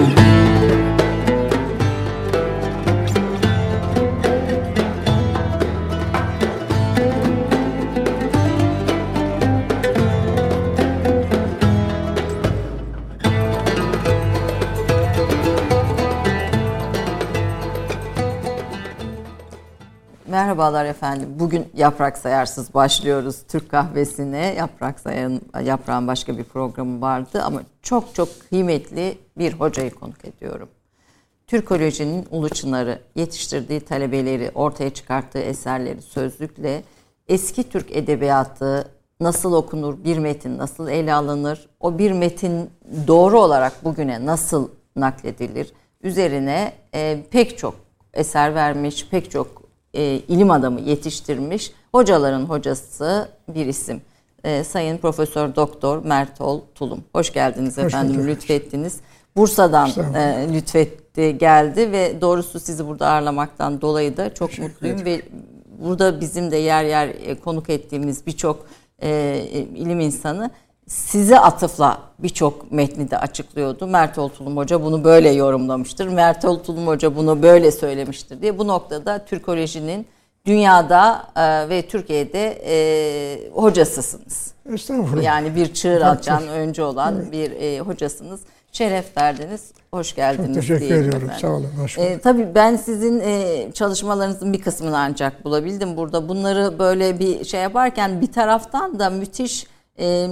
eu Merhabalar efendim. Bugün Yaprak Sayarsız başlıyoruz Türk kahvesine. Yaprak Sayar'ın, Yaprağın başka bir programı vardı ama çok çok kıymetli bir hocayı konuk ediyorum. Türkolojinin ulu çınarı, yetiştirdiği talebeleri, ortaya çıkarttığı eserleri sözlükle eski Türk edebiyatı nasıl okunur, bir metin nasıl ele alınır, o bir metin doğru olarak bugüne nasıl nakledilir üzerine e, pek çok eser vermiş, pek çok e, ilim adamı yetiştirmiş hocaların hocası bir isim. E, Sayın Profesör Doktor Mertol Tulum. Hoş geldiniz Hoş efendim, bulduk. lütfettiniz. Bursa'dan e, lütfetti, geldi ve doğrusu sizi burada ağırlamaktan dolayı da çok Teşekkür mutluyum ederim. ve burada bizim de yer yer e, konuk ettiğimiz birçok e, ilim insanı size atıfla birçok metni de açıklıyordu. Mert Oltulum Hoca bunu böyle yorumlamıştır. Mert Oltulum Hoca bunu böyle söylemiştir diye. Bu noktada Türkolojinin dünyada e, ve Türkiye'de e, hocasısınız. Estağfurullah. Yani bir çığır atcan önce olan evet. bir e, hocasınız. Şeref verdiniz. Hoş geldiniz. Çok teşekkür ediyorum. Efendim. Sağ olun. Hoş E, tabii ben sizin e, çalışmalarınızın bir kısmını ancak bulabildim burada. Bunları böyle bir şey yaparken bir taraftan da müthiş e,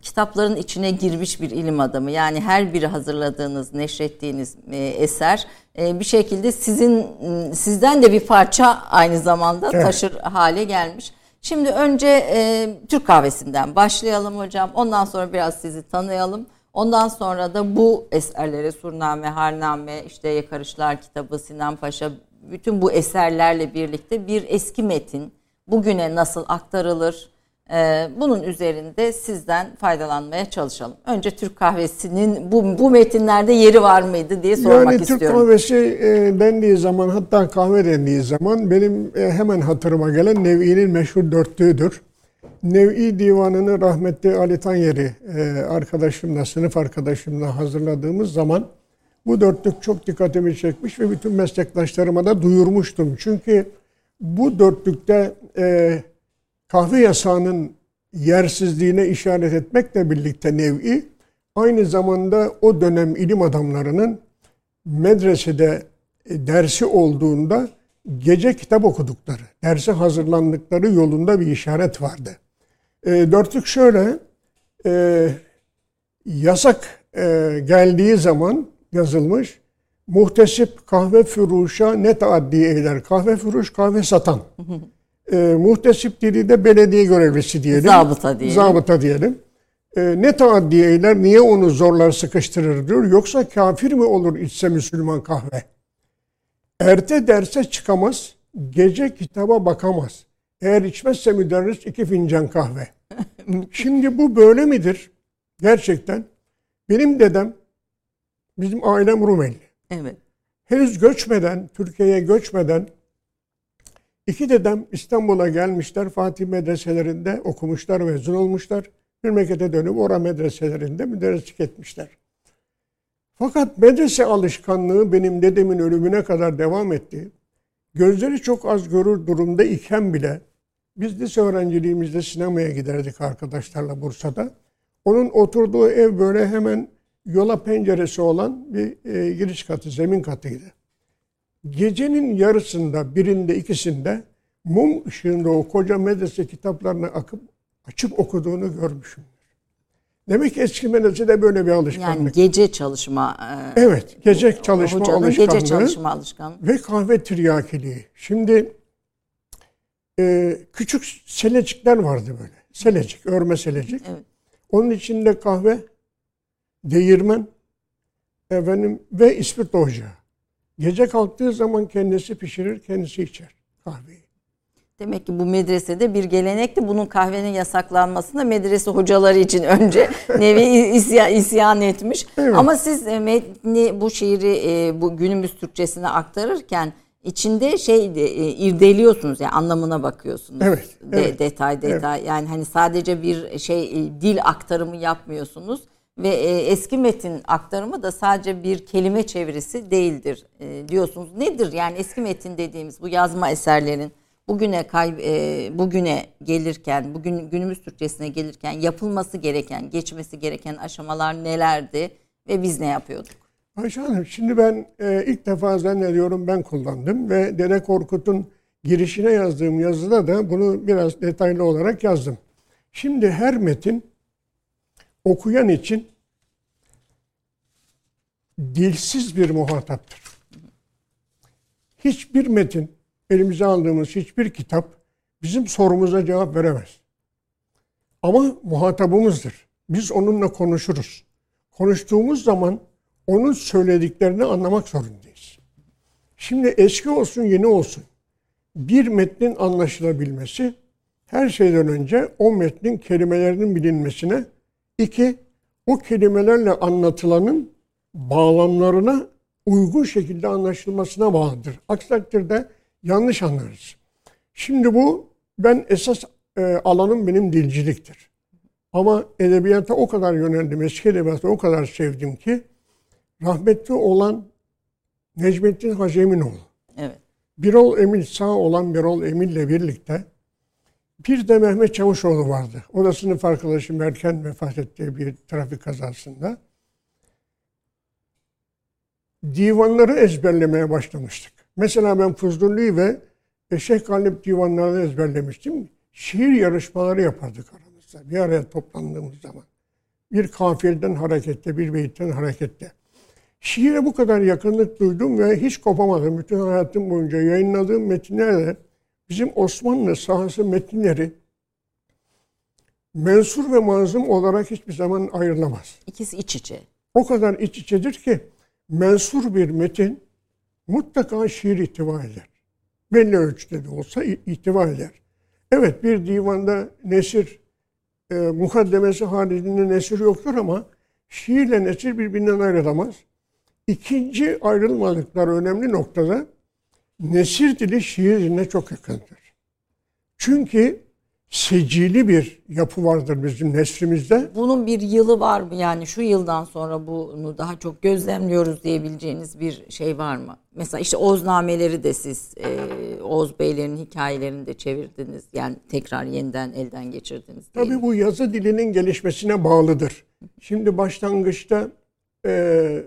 kitapların içine girmiş bir ilim adamı. Yani her biri hazırladığınız, neşrettiğiniz e, eser e, bir şekilde sizin sizden de bir parça aynı zamanda evet. taşır hale gelmiş. Şimdi önce e, Türk kahvesinden başlayalım hocam. Ondan sonra biraz sizi tanıyalım. Ondan sonra da bu eserlere Surname, Harname, işte Yakarışlar kitabı, Sinan Paşa bütün bu eserlerle birlikte bir eski metin bugüne nasıl aktarılır? Ee, bunun üzerinde sizden faydalanmaya çalışalım. Önce Türk kahvesinin bu, bu metinlerde yeri var mıydı diye sormak yani istiyorum. Türk kahvesi e, dendiği zaman hatta kahve dendiği zaman benim e, hemen hatırıma gelen Nev'i'nin meşhur dörtlüğüdür. Nev'i divanını rahmetli Ali Tanyeri e, arkadaşımla, sınıf arkadaşımla hazırladığımız zaman bu dörtlük çok dikkatimi çekmiş ve bütün meslektaşlarıma da duyurmuştum. Çünkü bu dörtlükte e, kahve yasağının yersizliğine işaret etmekle birlikte nev'i aynı zamanda o dönem ilim adamlarının medresede e, dersi olduğunda gece kitap okudukları, derse hazırlandıkları yolunda bir işaret vardı. E, dörtlük şöyle, e, yasak e, geldiği zaman yazılmış, muhtesip kahve furuşa ne taaddi eyler. Kahve furuş kahve satan e, muhtesip de belediye görevlisi diyelim. Zabıta diyelim. Zabıta diyelim. E, ne taaddiye eyler, niye onu zorlar sıkıştırır diyor. Yoksa kafir mi olur içse Müslüman kahve? Erte derse çıkamaz, gece kitaba bakamaz. Eğer içmezse müderris iki fincan kahve. Şimdi bu böyle midir? Gerçekten. Benim dedem, bizim ailem Rumeli. Evet. Henüz göçmeden, Türkiye'ye göçmeden İki dedem İstanbul'a gelmişler. Fatih medreselerinde okumuşlar, mezun olmuşlar. Memlekete dönüp ora medreselerinde müderrislik etmişler. Fakat medrese alışkanlığı benim dedemin ölümüne kadar devam etti. Gözleri çok az görür durumda iken bile biz lise öğrenciliğimizde sinemaya giderdik arkadaşlarla Bursa'da. Onun oturduğu ev böyle hemen yola penceresi olan bir e, giriş katı, zemin katıydı gecenin yarısında birinde ikisinde mum ışığında o koca medrese kitaplarını akıp açıp okuduğunu görmüşüm. Demek ki eski medresede böyle bir alışkanlık. Yani gece çalışma. E, evet, gece çalışma hocanın alışkanlığı. Gece çalışma alışkanlığı. Ve kahve tiryakiliği. Şimdi e, küçük selecikler vardı böyle. Selecik, örme selecik. Evet. Onun içinde kahve, değirmen, efendim ve ispirto ocağı. Gece kalktığı zaman kendisi pişirir, kendisi içer kahveyi. Demek ki bu medresede bir gelenekti. Bunun kahvenin yasaklanmasında medrese hocaları için önce nevi isyan, isyan etmiş. Evet. Ama siz e, metni bu şiiri e, bu günümüz Türkçesine aktarırken içinde şey e, irdeliyorsunuz yani anlamına bakıyorsunuz. Evet. De, evet detay detay evet. yani hani sadece bir şey dil aktarımı yapmıyorsunuz ve e, eski metin aktarımı da sadece bir kelime çevirisi değildir e, diyorsunuz. Nedir yani eski metin dediğimiz bu yazma eserlerin bugüne kay, e, bugüne gelirken, bugün günümüz Türkçesine gelirken yapılması gereken, geçmesi gereken aşamalar nelerdi ve biz ne yapıyorduk? Ayşe Hanım şimdi ben e, ilk defa zannediyorum ben kullandım ve Dede Korkut'un girişine yazdığım yazıda da bunu biraz detaylı olarak yazdım. Şimdi her metin okuyan için dilsiz bir muhataptır. Hiçbir metin, elimize aldığımız hiçbir kitap bizim sorumuza cevap veremez. Ama muhatabımızdır. Biz onunla konuşuruz. Konuştuğumuz zaman onun söylediklerini anlamak zorundayız. Şimdi eski olsun yeni olsun bir metnin anlaşılabilmesi her şeyden önce o metnin kelimelerinin bilinmesine, iki o kelimelerle anlatılanın bağlamlarına uygun şekilde anlaşılmasına bağlıdır. Aksi takdirde yanlış anlarız. Şimdi bu ben esas e, alanım benim dilciliktir. Ama edebiyata o kadar yöneldim, eski edebiyata o kadar sevdim ki rahmetli olan Necmettin Haceminoğlu. Evet. Birol Emil sağ olan Birol Emil'le birlikte bir de Mehmet Çavuşoğlu vardı. O da sınıf arkadaşım erken vefat ettiği bir trafik kazasında. Divanları ezberlemeye başlamıştık. Mesela ben Fuzulli ve Eşek Galip divanlarını ezberlemiştim. Şiir yarışmaları yapardık aramızda. Bir araya toplandığımız zaman. Bir kafiyeden harekette, bir beyitten harekette. Şiire bu kadar yakınlık duydum ve hiç kopamadım. Bütün hayatım boyunca yayınladığım metinlerde bizim Osmanlı sahası metinleri mensur ve manzum olarak hiçbir zaman ayrılamaz. İkisi iç içe. O kadar iç içedir ki mensur bir metin mutlaka şiir ihtiva eder. Belli ölçüde de olsa ihtiva eder. Evet bir divanda nesir e, mukaddemesi haricinde nesir yoktur ama şiirle nesir birbirinden ayrılamaz. İkinci ayrılmadıkları önemli noktada nesir dili şiir diline çok yakındır. Çünkü secili bir yapı vardır bizim nesrimizde. Bunun bir yılı var mı? Yani şu yıldan sonra bunu daha çok gözlemliyoruz diyebileceğiniz bir şey var mı? Mesela işte Oğuznameleri de siz e, Oğuz Beylerin hikayelerini de çevirdiniz. Yani tekrar yeniden elden geçirdiniz. Tabii mi? bu yazı dilinin gelişmesine bağlıdır. Şimdi başlangıçta e,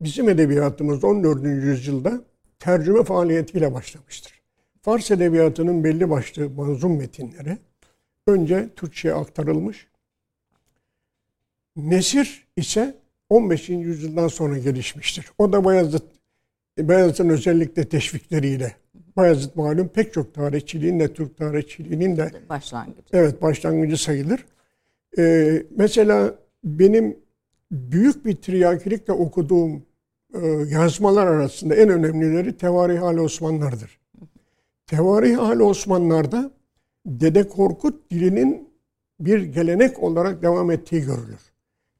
bizim edebiyatımız 14. yüzyılda tercüme faaliyetiyle başlamıştır. Fars edebiyatının belli başlı manzum metinleri önce Türkçe'ye aktarılmış. Nesir ise 15. yüzyıldan sonra gelişmiştir. O da Bayezid, Bayezid'in özellikle teşvikleriyle. Bayezid malum pek çok tarihçiliğin de Türk tarihçiliğinin de başlangıcı. Evet başlangıcı sayılır. Ee, mesela benim büyük bir triyakilikle okuduğum yazmalar arasında en önemlileri Tevarih Ali Osmanlar'dır. Tevarih Ali Osmanlar'da Dede Korkut dilinin bir gelenek olarak devam ettiği görülür.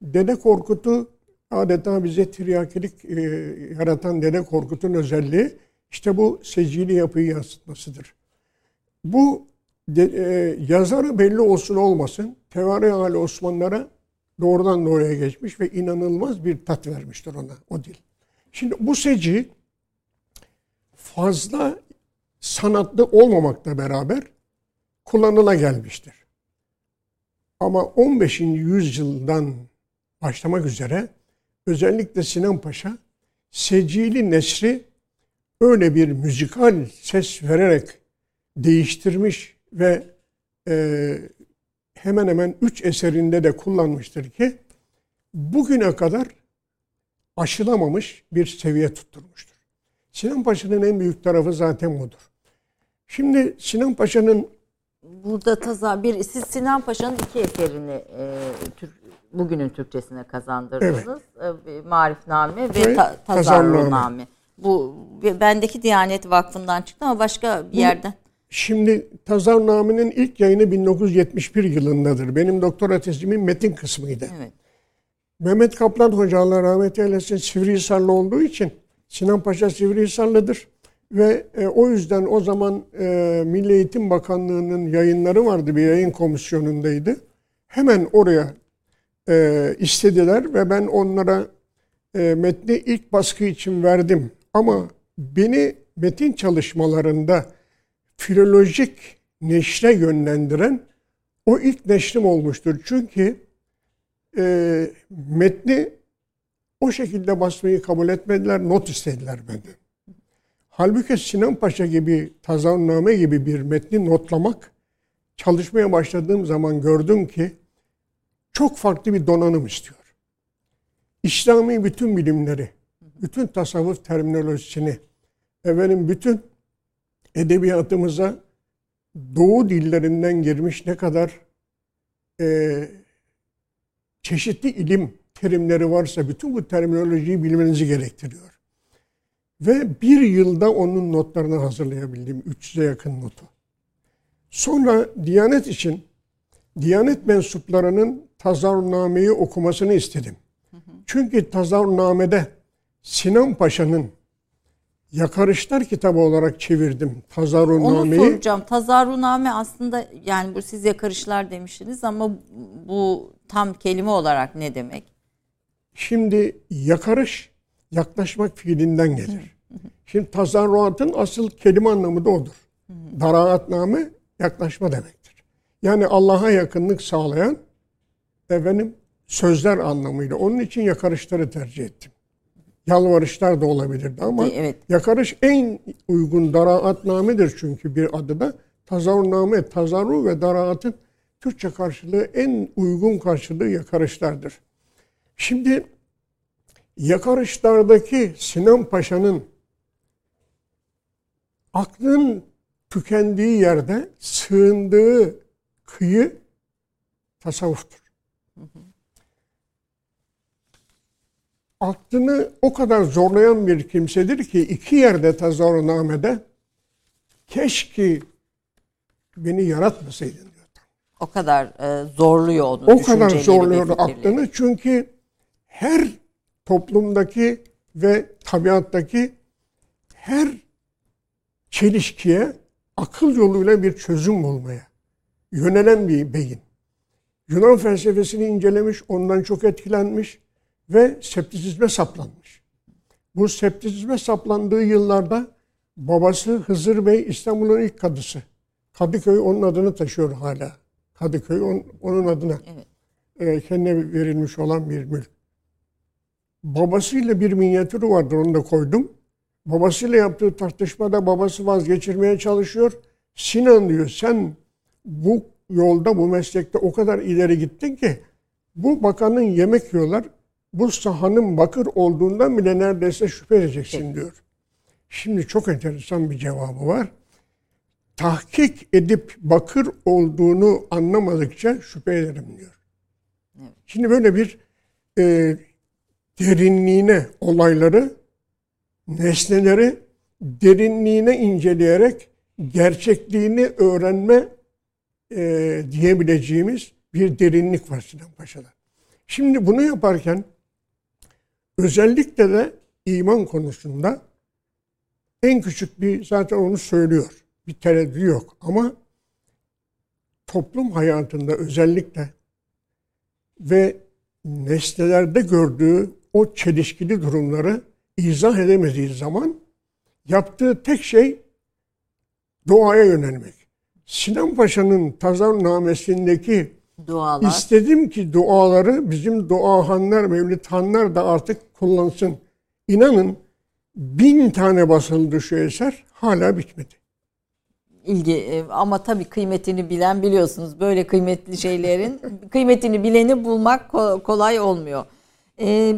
Dede Korkut'u adeta bize tiryakilik e, yaratan Dede Korkut'un özelliği işte bu secili yapıyı yansıtmasıdır. Bu de, e, yazarı belli olsun olmasın Tevarih Ali Osmanlara doğrudan doğruya geçmiş ve inanılmaz bir tat vermiştir ona o dil. Şimdi bu seci fazla sanatlı olmamakla beraber kullanıla gelmiştir. Ama 15. yüzyıldan başlamak üzere özellikle Sinan Paşa secili nesri öyle bir müzikal ses vererek değiştirmiş ve e, hemen hemen üç eserinde de kullanmıştır ki bugüne kadar aşılamamış bir seviye tutturmuştur. Sinan Paşa'nın en büyük tarafı zaten budur. Şimdi Sinan Paşa'nın burada taza bir siz Sinan Paşa'nın iki eserini e, Türk, bugünün Türkçesine kazandırdınız. Evet. E, Marifname ve, ve ta, Tazarruname. Bu bendeki Diyanet Vakfı'ndan çıktı ama başka bir Bu, yerden. Şimdi Tazarname'nin ilk yayını 1971 yılındadır. Benim doktora tezimin metin kısmıydı. Evet. Mehmet Kaplan Hoca Allah rahmet eylesin Sivrihisarlı olduğu için Sinan Paşa Sivrihisarlıdır. Ve e, o yüzden o zaman e, Milli Eğitim Bakanlığı'nın yayınları vardı bir yayın komisyonundaydı. Hemen oraya e, istediler ve ben onlara e, metni ilk baskı için verdim. Ama beni metin çalışmalarında filolojik neşre yönlendiren o ilk neşrim olmuştur. Çünkü e, metni o şekilde basmayı kabul etmediler, not istediler benden. Halbuki Sinan Paşa gibi, Tazarname gibi bir metni notlamak, çalışmaya başladığım zaman gördüm ki çok farklı bir donanım istiyor. İslami bütün bilimleri, bütün tasavvuf terminolojisini, efendim bütün edebiyatımıza doğu dillerinden girmiş ne kadar e, çeşitli ilim terimleri varsa bütün bu terminolojiyi bilmenizi gerektiriyor. Ve bir yılda onun notlarını hazırlayabildim. 300'e yakın notu. Sonra Diyanet için Diyanet mensuplarının tazarnameyi okumasını istedim. Çünkü tazarnamede Sinan Paşa'nın Yakarışlar kitabı olarak çevirdim Tazarruname'yi. Onu soracağım. Tazarruname aslında yani bu siz yakarışlar demiştiniz ama bu tam kelime olarak ne demek? Şimdi yakarış yaklaşmak fiilinden gelir. Şimdi tazarruatın asıl kelime anlamı da odur. Daraatname yaklaşma demektir. Yani Allah'a yakınlık sağlayan efendim sözler anlamıyla. Onun için yakarışları tercih ettim. Yalvarışlar da olabilirdi ama evet. yakarış en uygun daraatnamedir çünkü bir adı da tazarruname, tazarru ve daraatın Türkçe karşılığı en uygun karşılığı yakarışlardır. Şimdi yakarışlardaki Sinan Paşa'nın aklın tükendiği yerde sığındığı kıyı tasavvuftur. Aklını o kadar zorlayan bir kimsedir ki iki yerde tazarunamede keşke beni yaratmasaydın. O kadar e, zorluyor onu. O kadar zorluyor aklını çünkü her toplumdaki ve tabiattaki her çelişkiye akıl yoluyla bir çözüm bulmaya yönelen bir beyin. Yunan felsefesini incelemiş, ondan çok etkilenmiş ve septisizme saplanmış. Bu septisizme saplandığı yıllarda babası Hızır Bey İstanbul'un ilk kadısı. Kadıköy onun adını taşıyor hala. Kadıköy on, onun adına evet. e, kendine verilmiş olan bir mülk. Babasıyla bir minyatürü vardır onu da koydum. Babasıyla yaptığı tartışmada babası vazgeçirmeye çalışıyor. Sinan diyor sen bu yolda bu meslekte o kadar ileri gittin ki bu bakanın yemek yiyorlar bu sahanın bakır olduğundan bile neredeyse şüphe edeceksin diyor. Şimdi çok enteresan bir cevabı var. Tahkik edip bakır olduğunu anlamadıkça şüphe ederim diyor. Şimdi böyle bir e, derinliğine olayları, nesneleri derinliğine inceleyerek gerçekliğini öğrenme e, diyebileceğimiz bir derinlik var Sinan Paşa'da. Şimdi bunu yaparken Özellikle de iman konusunda en küçük bir zaten onu söylüyor. Bir tereddüt yok ama toplum hayatında özellikle ve nesnelerde gördüğü o çelişkili durumları izah edemediği zaman yaptığı tek şey duaya yönelmek. Sinan Paşa'nın Tazarnamesindeki dualar. İstedim ki duaları bizim duahanlar, mevlidhanlar da artık kullansın. İnanın bin tane basıldı şu eser hala bitmedi. İlgi e, ama tabii kıymetini bilen biliyorsunuz böyle kıymetli şeylerin kıymetini bileni bulmak kolay olmuyor. Ee,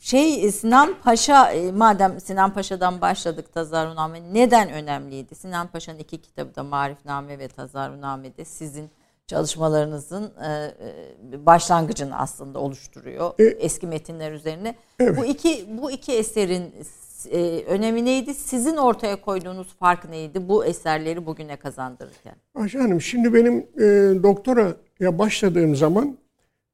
şey Sinan Paşa e, madem Sinan Paşa'dan başladık Tazaruname neden önemliydi? Sinan Paşa'nın iki kitabı da Marifname ve Tazaruname sizin çalışmalarınızın e, e, başlangıcını aslında oluşturuyor e, eski metinler üzerine. Evet. Bu iki bu iki eserin e, önemi neydi? Sizin ortaya koyduğunuz fark neydi bu eserleri bugüne kazandırırken? Ayşe Hanım şimdi benim e, doktoraya başladığım zaman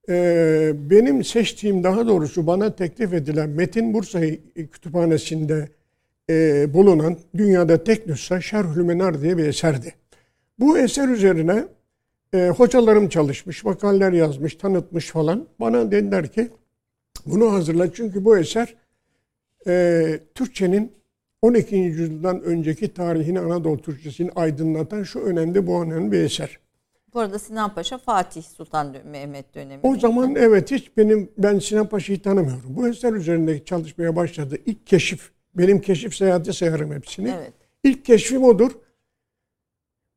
e, benim seçtiğim daha doğrusu bana teklif edilen Metin Bursa Kütüphanesi'nde e, bulunan dünyada tek nüsha Şerhül Menar diye bir eserdi. Bu eser üzerine e, hocalarım çalışmış, makaleler yazmış, tanıtmış falan. Bana dediler ki bunu hazırla çünkü bu eser e, Türkçenin 12. yüzyıldan önceki tarihini Anadolu Türkçesini aydınlatan şu önemli bu önemli bir eser. Bu arada Sinan Paşa Fatih Sultan Mehmet dönemi. O zaman evet hiç benim ben Sinan Paşa'yı tanımıyorum. Bu eser üzerinde çalışmaya başladı. İlk keşif, benim keşif seyahati sayarım hepsini. Evet. İlk keşfim odur.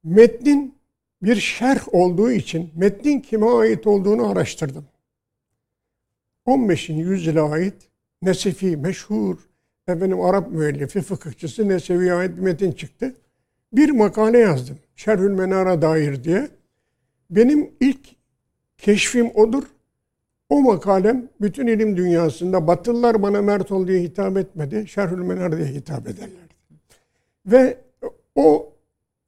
Metnin bir şerh olduğu için metnin kime ait olduğunu araştırdım. 15. yüzyıla ait Nesefi meşhur efendim Arap müellifi, fıkıhçısı Nesevi'ye ait bir metin çıktı. Bir makale yazdım. Şerhül Menara dair diye. Benim ilk keşfim odur. O makalem bütün ilim dünyasında Batılılar bana Mertol diye hitap etmedi. Şerhül Menar diye hitap ederlerdi. Ve o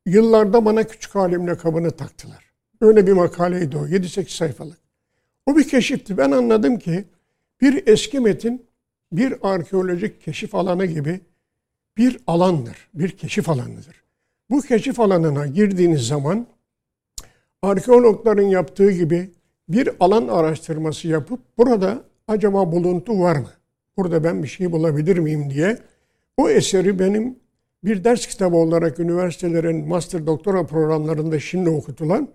yıllarda bana küçük alimle kabını taktılar. Öyle bir makaleydi o. 7-8 sayfalık. O bir keşifti. Ben anladım ki bir eski metin bir arkeolojik keşif alanı gibi bir alandır. Bir keşif alanıdır. Bu keşif alanına girdiğiniz zaman arkeologların yaptığı gibi bir alan araştırması yapıp burada acaba buluntu var mı? Burada ben bir şey bulabilir miyim diye o eseri benim bir ders kitabı olarak üniversitelerin master doktora programlarında şimdi okutulan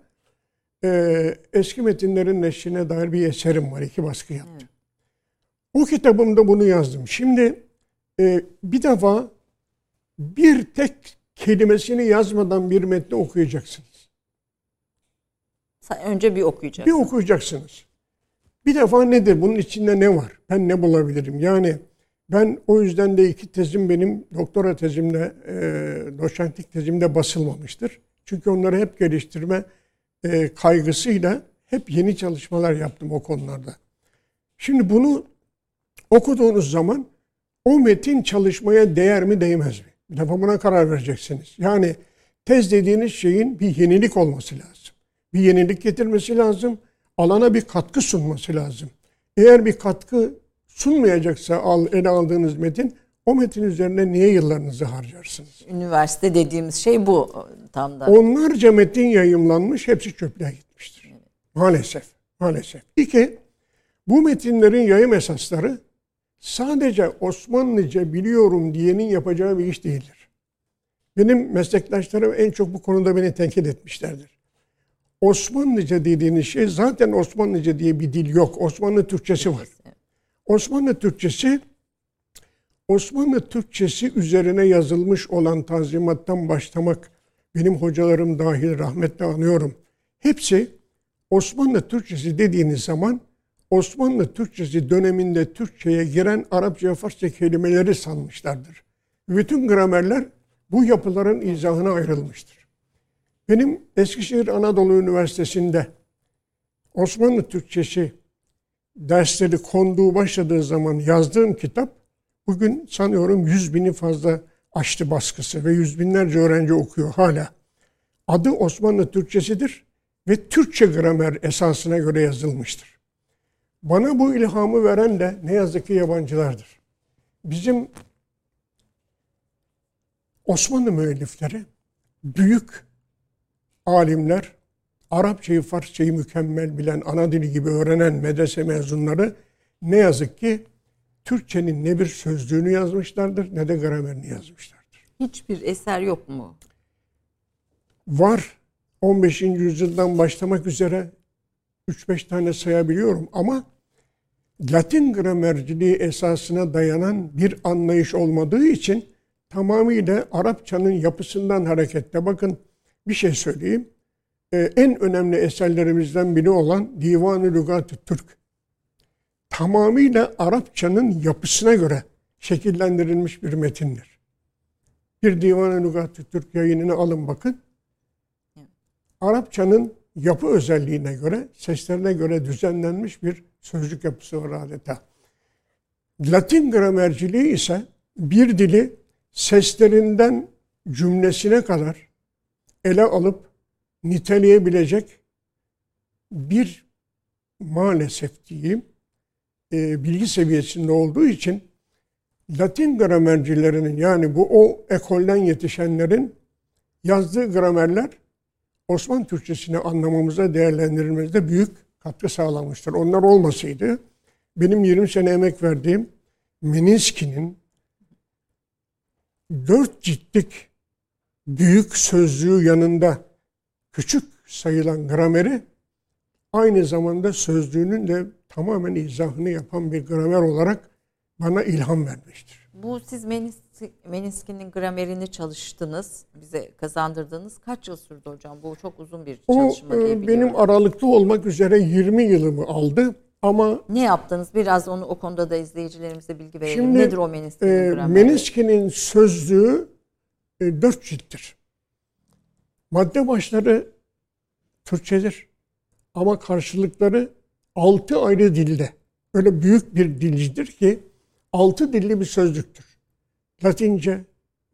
e, eski metinlerin neşrine dair bir eserim var. iki baskı yaptım. O kitabımda bunu yazdım. Şimdi e, bir defa bir tek kelimesini yazmadan bir metni okuyacaksınız. Önce bir okuyacaksınız. Bir okuyacaksınız. Bir defa nedir? Bunun içinde ne var? Ben ne bulabilirim? Yani ben o yüzden de iki tezim benim doktora tezimde, e, doçentlik tezimde basılmamıştır. Çünkü onları hep geliştirme e, kaygısıyla hep yeni çalışmalar yaptım o konularda. Şimdi bunu okuduğunuz zaman o metin çalışmaya değer mi değmez mi? Bir defa buna karar vereceksiniz. Yani tez dediğiniz şeyin bir yenilik olması lazım. Bir yenilik getirmesi lazım. Alana bir katkı sunması lazım. Eğer bir katkı sunmayacaksa al, ele aldığınız metin o metin üzerine niye yıllarınızı harcarsınız? Üniversite dediğimiz şey bu tam da. Onlarca metin yayımlanmış, hepsi çöplüğe gitmiştir. Maalesef, maalesef. İki, bu metinlerin yayım esasları sadece Osmanlıca biliyorum diyenin yapacağı bir iş değildir. Benim meslektaşlarım en çok bu konuda beni tenkit etmişlerdir. Osmanlıca dediğiniz şey zaten Osmanlıca diye bir dil yok. Osmanlı Türkçesi var. Osmanlı Türkçesi Osmanlı Türkçesi üzerine yazılmış olan tanzimattan başlamak benim hocalarım dahil rahmetle anıyorum. Hepsi Osmanlı Türkçesi dediğiniz zaman Osmanlı Türkçesi döneminde Türkçe'ye giren Arapça Farsça kelimeleri sanmışlardır. Bütün gramerler bu yapıların izahına ayrılmıştır. Benim Eskişehir Anadolu Üniversitesi'nde Osmanlı Türkçesi dersleri konduğu başladığı zaman yazdığım kitap bugün sanıyorum yüz bini fazla açtı baskısı ve yüz binlerce öğrenci okuyor hala. Adı Osmanlı Türkçesidir ve Türkçe gramer esasına göre yazılmıştır. Bana bu ilhamı veren de ne yazık ki yabancılardır. Bizim Osmanlı müellifleri büyük alimler, Arapçayı, Farsçayı mükemmel bilen, ana dili gibi öğrenen medrese mezunları ne yazık ki Türkçenin ne bir sözlüğünü yazmışlardır ne de gramerini yazmışlardır. Hiçbir eser yok mu? Var. 15. yüzyıldan başlamak üzere 3-5 tane sayabiliyorum ama Latin gramerciliği esasına dayanan bir anlayış olmadığı için tamamıyla Arapçanın yapısından hareketle bakın bir şey söyleyeyim. Ee, en önemli eserlerimizden biri olan Divan-ı Lügat-ı Türk tamamıyla Arapçanın yapısına göre şekillendirilmiş bir metindir. Bir Divan-ı Lügat-ı Türk yayınını alın bakın. Arapçanın yapı özelliğine göre, seslerine göre düzenlenmiş bir sözcük yapısı var adeta. Latin gramerciliği ise bir dili seslerinden cümlesine kadar ele alıp niteleyebilecek bir maalesef diyeyim e, bilgi seviyesinde olduğu için Latin gramercilerinin yani bu o ekolden yetişenlerin yazdığı gramerler Osmanlı Türkçesini anlamamıza, değerlendirilmemizde büyük katkı sağlamıştır. Onlar olmasaydı benim 20 sene emek verdiğim Meninski'nin dört ciltlik büyük sözlüğü yanında küçük sayılan grameri aynı zamanda sözlüğünün de tamamen izahını yapan bir gramer olarak bana ilham vermiştir. Bu siz Meninski'nin gramerini çalıştınız, bize kazandırdınız. Kaç yıl sürdü hocam? Bu çok uzun bir çalışma o, diye e, Benim aralıklı olmak üzere 20 yılımı aldı. Ama ne yaptınız? Biraz onu o konuda da izleyicilerimize bilgi verelim. Şimdi, Nedir o Meninski'nin e, grameri? Meninski'nin sözlüğü e, dört cilttir. Madde başları Türkçedir. Ama karşılıkları altı ayrı dilde. Öyle büyük bir dilcidir ki altı dilli bir sözlüktür. Latince,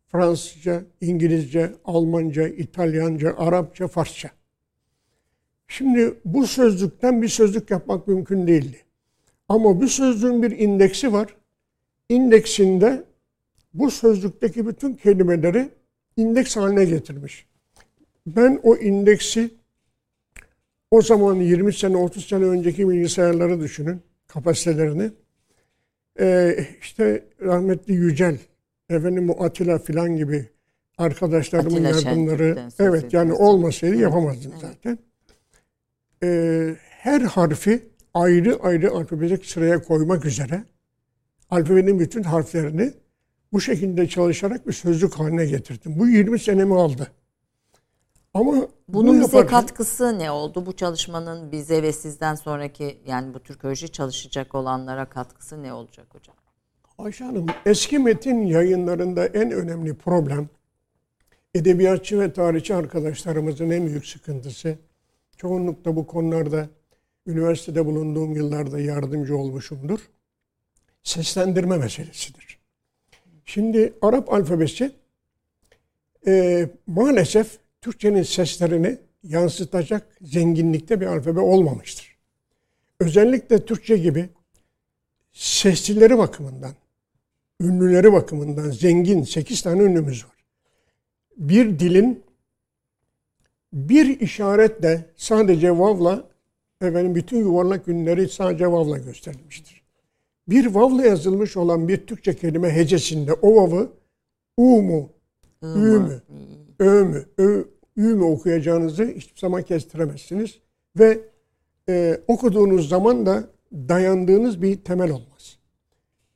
Fransızca, İngilizce, Almanca, İtalyanca, Arapça, Farsça. Şimdi bu sözlükten bir sözlük yapmak mümkün değildi. Ama bu sözlüğün bir indeksi var. İndeksinde bu sözlükteki bütün kelimeleri indeks haline getirmiş. Ben o indeksi o zaman 20 sene 30 sene önceki bilgisayarları düşünün kapasitelerini. Ee, işte rahmetli Yücel, efendim bu Atilla filan gibi arkadaşlarımın Atilla yardımları evet yani olmasaydı evet. yapamazdım evet. zaten. Ee, her harfi ayrı ayrı alfabetik sıraya koymak üzere alfabenin bütün harflerini bu şekilde çalışarak bir sözlük haline getirdim. Bu 20 senemi aldı. Ama bunun bize yaparken, katkısı ne oldu? Bu çalışmanın bize ve sizden sonraki yani bu Türkoloji çalışacak olanlara katkısı ne olacak hocam? Ayşe Hanım, eski metin yayınlarında en önemli problem edebiyatçı ve tarihçi arkadaşlarımızın en büyük sıkıntısı. Çoğunlukla bu konularda üniversitede bulunduğum yıllarda yardımcı olmuşumdur. Seslendirme meselesidir. Şimdi Arap alfabesi e, maalesef Türkçenin seslerini yansıtacak zenginlikte bir alfabe olmamıştır. Özellikle Türkçe gibi seslileri bakımından, ünlüleri bakımından zengin 8 tane ünlümüz var. Bir dilin bir işaretle sadece vavla efendim bütün yuvarlak ünlüleri sadece vavla gösterilmiştir. Bir vavla yazılmış olan bir Türkçe kelime hecesinde o vavı u mu, ü mü, ö mü, ö, ü mü okuyacağınızı hiçbir zaman kestiremezsiniz. Ve e, okuduğunuz zaman da dayandığınız bir temel olmaz.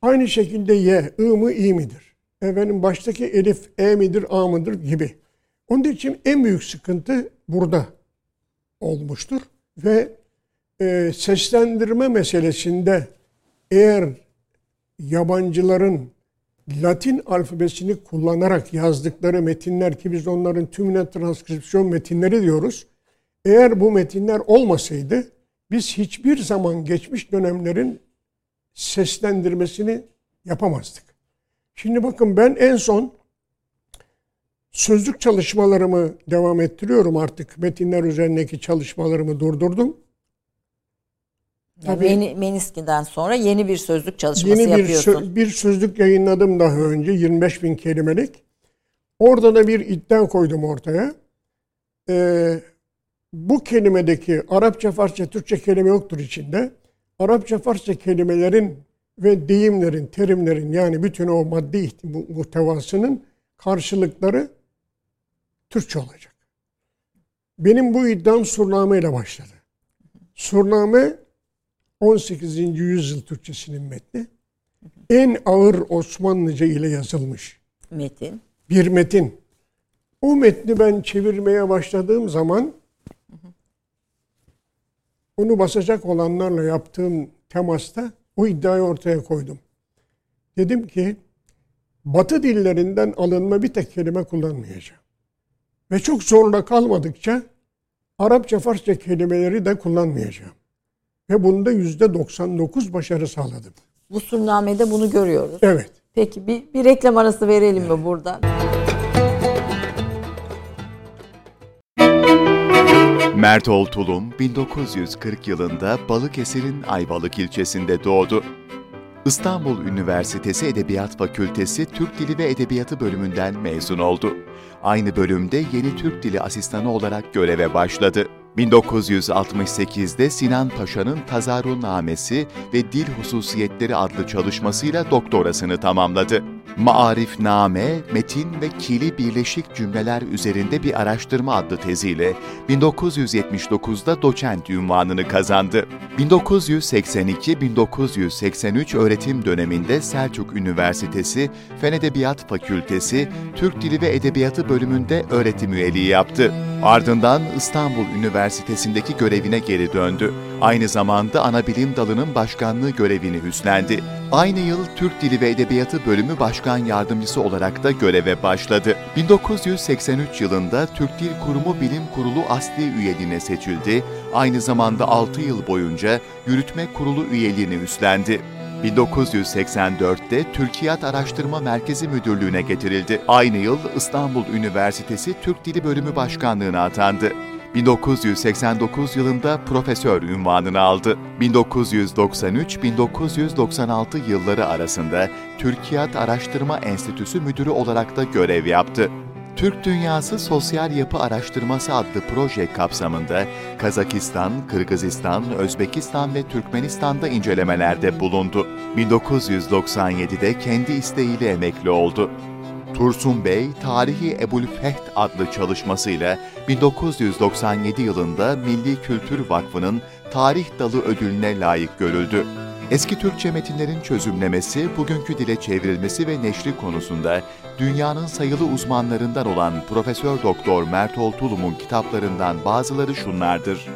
Aynı şekilde y, ı mı, i midir? Efendim baştaki elif, e midir, a mıdır gibi. Onun için en büyük sıkıntı burada olmuştur. Ve e, seslendirme meselesinde eğer yabancıların Latin alfabesini kullanarak yazdıkları metinler ki biz onların tümüne transkripsiyon metinleri diyoruz. Eğer bu metinler olmasaydı biz hiçbir zaman geçmiş dönemlerin seslendirmesini yapamazdık. Şimdi bakın ben en son sözlük çalışmalarımı devam ettiriyorum artık. Metinler üzerindeki çalışmalarımı durdurdum. Tabii, Yeni, Meniski'den sonra yeni bir sözlük çalışması yeni bir yapıyorsun. Sö- bir sözlük yayınladım daha önce 25 bin kelimelik. Orada da bir iddia koydum ortaya. Ee, bu kelimedeki Arapça, Farsça, Türkçe kelime yoktur içinde. Arapça, Farsça kelimelerin ve deyimlerin, terimlerin yani bütün o maddi muhtevasının karşılıkları Türkçe olacak. Benim bu iddiam surname ile başladı. Surname 18. yüzyıl Türkçesinin metni. En ağır Osmanlıca ile yazılmış. Metin. Bir metin. O metni ben çevirmeye başladığım zaman onu basacak olanlarla yaptığım temasta o iddiayı ortaya koydum. Dedim ki Batı dillerinden alınma bir tek kelime kullanmayacağım. Ve çok zorla kalmadıkça Arapça, Farsça kelimeleri de kullanmayacağım. Ve bunda yüzde 99 başarı sağladım. Bu sunnamede bunu görüyoruz. Evet. Peki bir, bir reklam arası verelim evet. mi burada? Mert Oltulum 1940 yılında Balıkesir'in Ayvalık ilçesinde doğdu. İstanbul Üniversitesi Edebiyat Fakültesi Türk Dili ve Edebiyatı bölümünden mezun oldu. Aynı bölümde Yeni Türk Dili asistanı olarak göreve başladı. 1968'de Sinan Paşa'nın Tazarunamesi ve Dil Hususiyetleri adlı çalışmasıyla doktorasını tamamladı. Maarifname, metin ve kili birleşik cümleler üzerinde bir araştırma adlı teziyle 1979'da doçent ünvanını kazandı. 1982-1983 öğretim döneminde Selçuk Üniversitesi Fen Edebiyat Fakültesi Türk Dili ve Edebiyatı bölümünde öğretim üyeliği yaptı. Ardından İstanbul Üniversitesi'ndeki görevine geri döndü. Aynı zamanda Anabilim Dalı'nın başkanlığı görevini üstlendi. Aynı yıl Türk Dili ve Edebiyatı Bölümü Başkan Yardımcısı olarak da göreve başladı. 1983 yılında Türk Dil Kurumu Bilim Kurulu asli üyeliğine seçildi. Aynı zamanda 6 yıl boyunca Yürütme Kurulu üyeliğini üstlendi. 1984'te Türkiyat Araştırma Merkezi Müdürlüğü'ne getirildi. Aynı yıl İstanbul Üniversitesi Türk Dili Bölümü Başkanlığı'na atandı. 1989 yılında profesör ünvanını aldı. 1993-1996 yılları arasında Türkiyat Araştırma Enstitüsü Müdürü olarak da görev yaptı. Türk Dünyası Sosyal Yapı Araştırması adlı proje kapsamında Kazakistan, Kırgızistan, Özbekistan ve Türkmenistan'da incelemelerde bulundu. 1997'de kendi isteğiyle emekli oldu. Tursun Bey, Tarihi Ebu'l-Feht adlı çalışmasıyla 1997 yılında Milli Kültür Vakfı'nın Tarih Dalı ödülüne layık görüldü. Eski Türkçe metinlerin çözümlemesi, bugünkü dile çevrilmesi ve neşri konusunda dünyanın sayılı uzmanlarından olan Profesör Doktor Mert Oltulum'un kitaplarından bazıları şunlardır.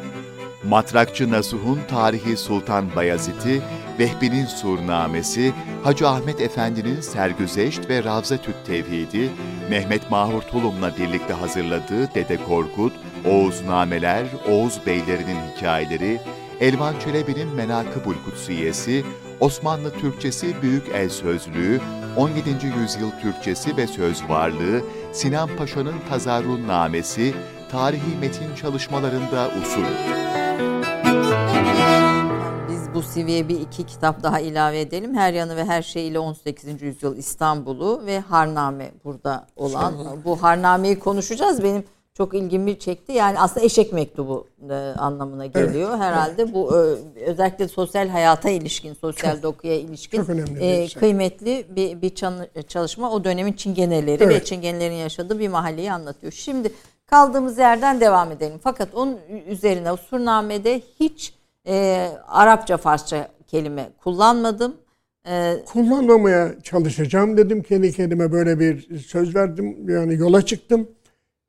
Matrakçı Nasuh'un Tarihi Sultan Bayezid'i, Vehbi'nin Surnamesi, Hacı Ahmet Efendi'nin Sergüzeşt ve Ravza-tü't Tevhidi, Mehmet Mahur Tulum'la birlikte hazırladığı Dede Korkut, Oğuz Nameler, Oğuz Beylerinin Hikayeleri, Elvan Çelebi'nin Menakıbul Kutsiyesi, Osmanlı Türkçesi Büyük El Sözlüğü, 17. yüzyıl Türkçesi ve Söz Varlığı, Sinan Paşa'nın Tazarrun Namesi, tarihi metin çalışmalarında usul. Biz bu seviyeye bir iki kitap daha ilave edelim. Her yanı ve her şeyiyle 18. yüzyıl İstanbul'u ve Harname burada olan. Bu Harname'yi konuşacağız. Benim çok ilgimi çekti. Yani aslında eşek mektubu e, anlamına geliyor. Evet, Herhalde evet. bu e, özellikle sosyal hayata ilişkin, sosyal çok, dokuya ilişkin çok e, şey. kıymetli bir, bir çalışma. O dönemin çingeneleri evet. ve çingenelerin yaşadığı bir mahalleyi anlatıyor. Şimdi kaldığımız yerden devam edelim. Fakat onun üzerine surnamede hiç e, Arapça, Farsça kelime kullanmadım. E, Kullanmamaya çalışacağım dedim. Kendi kendime böyle bir söz verdim. Yani yola çıktım.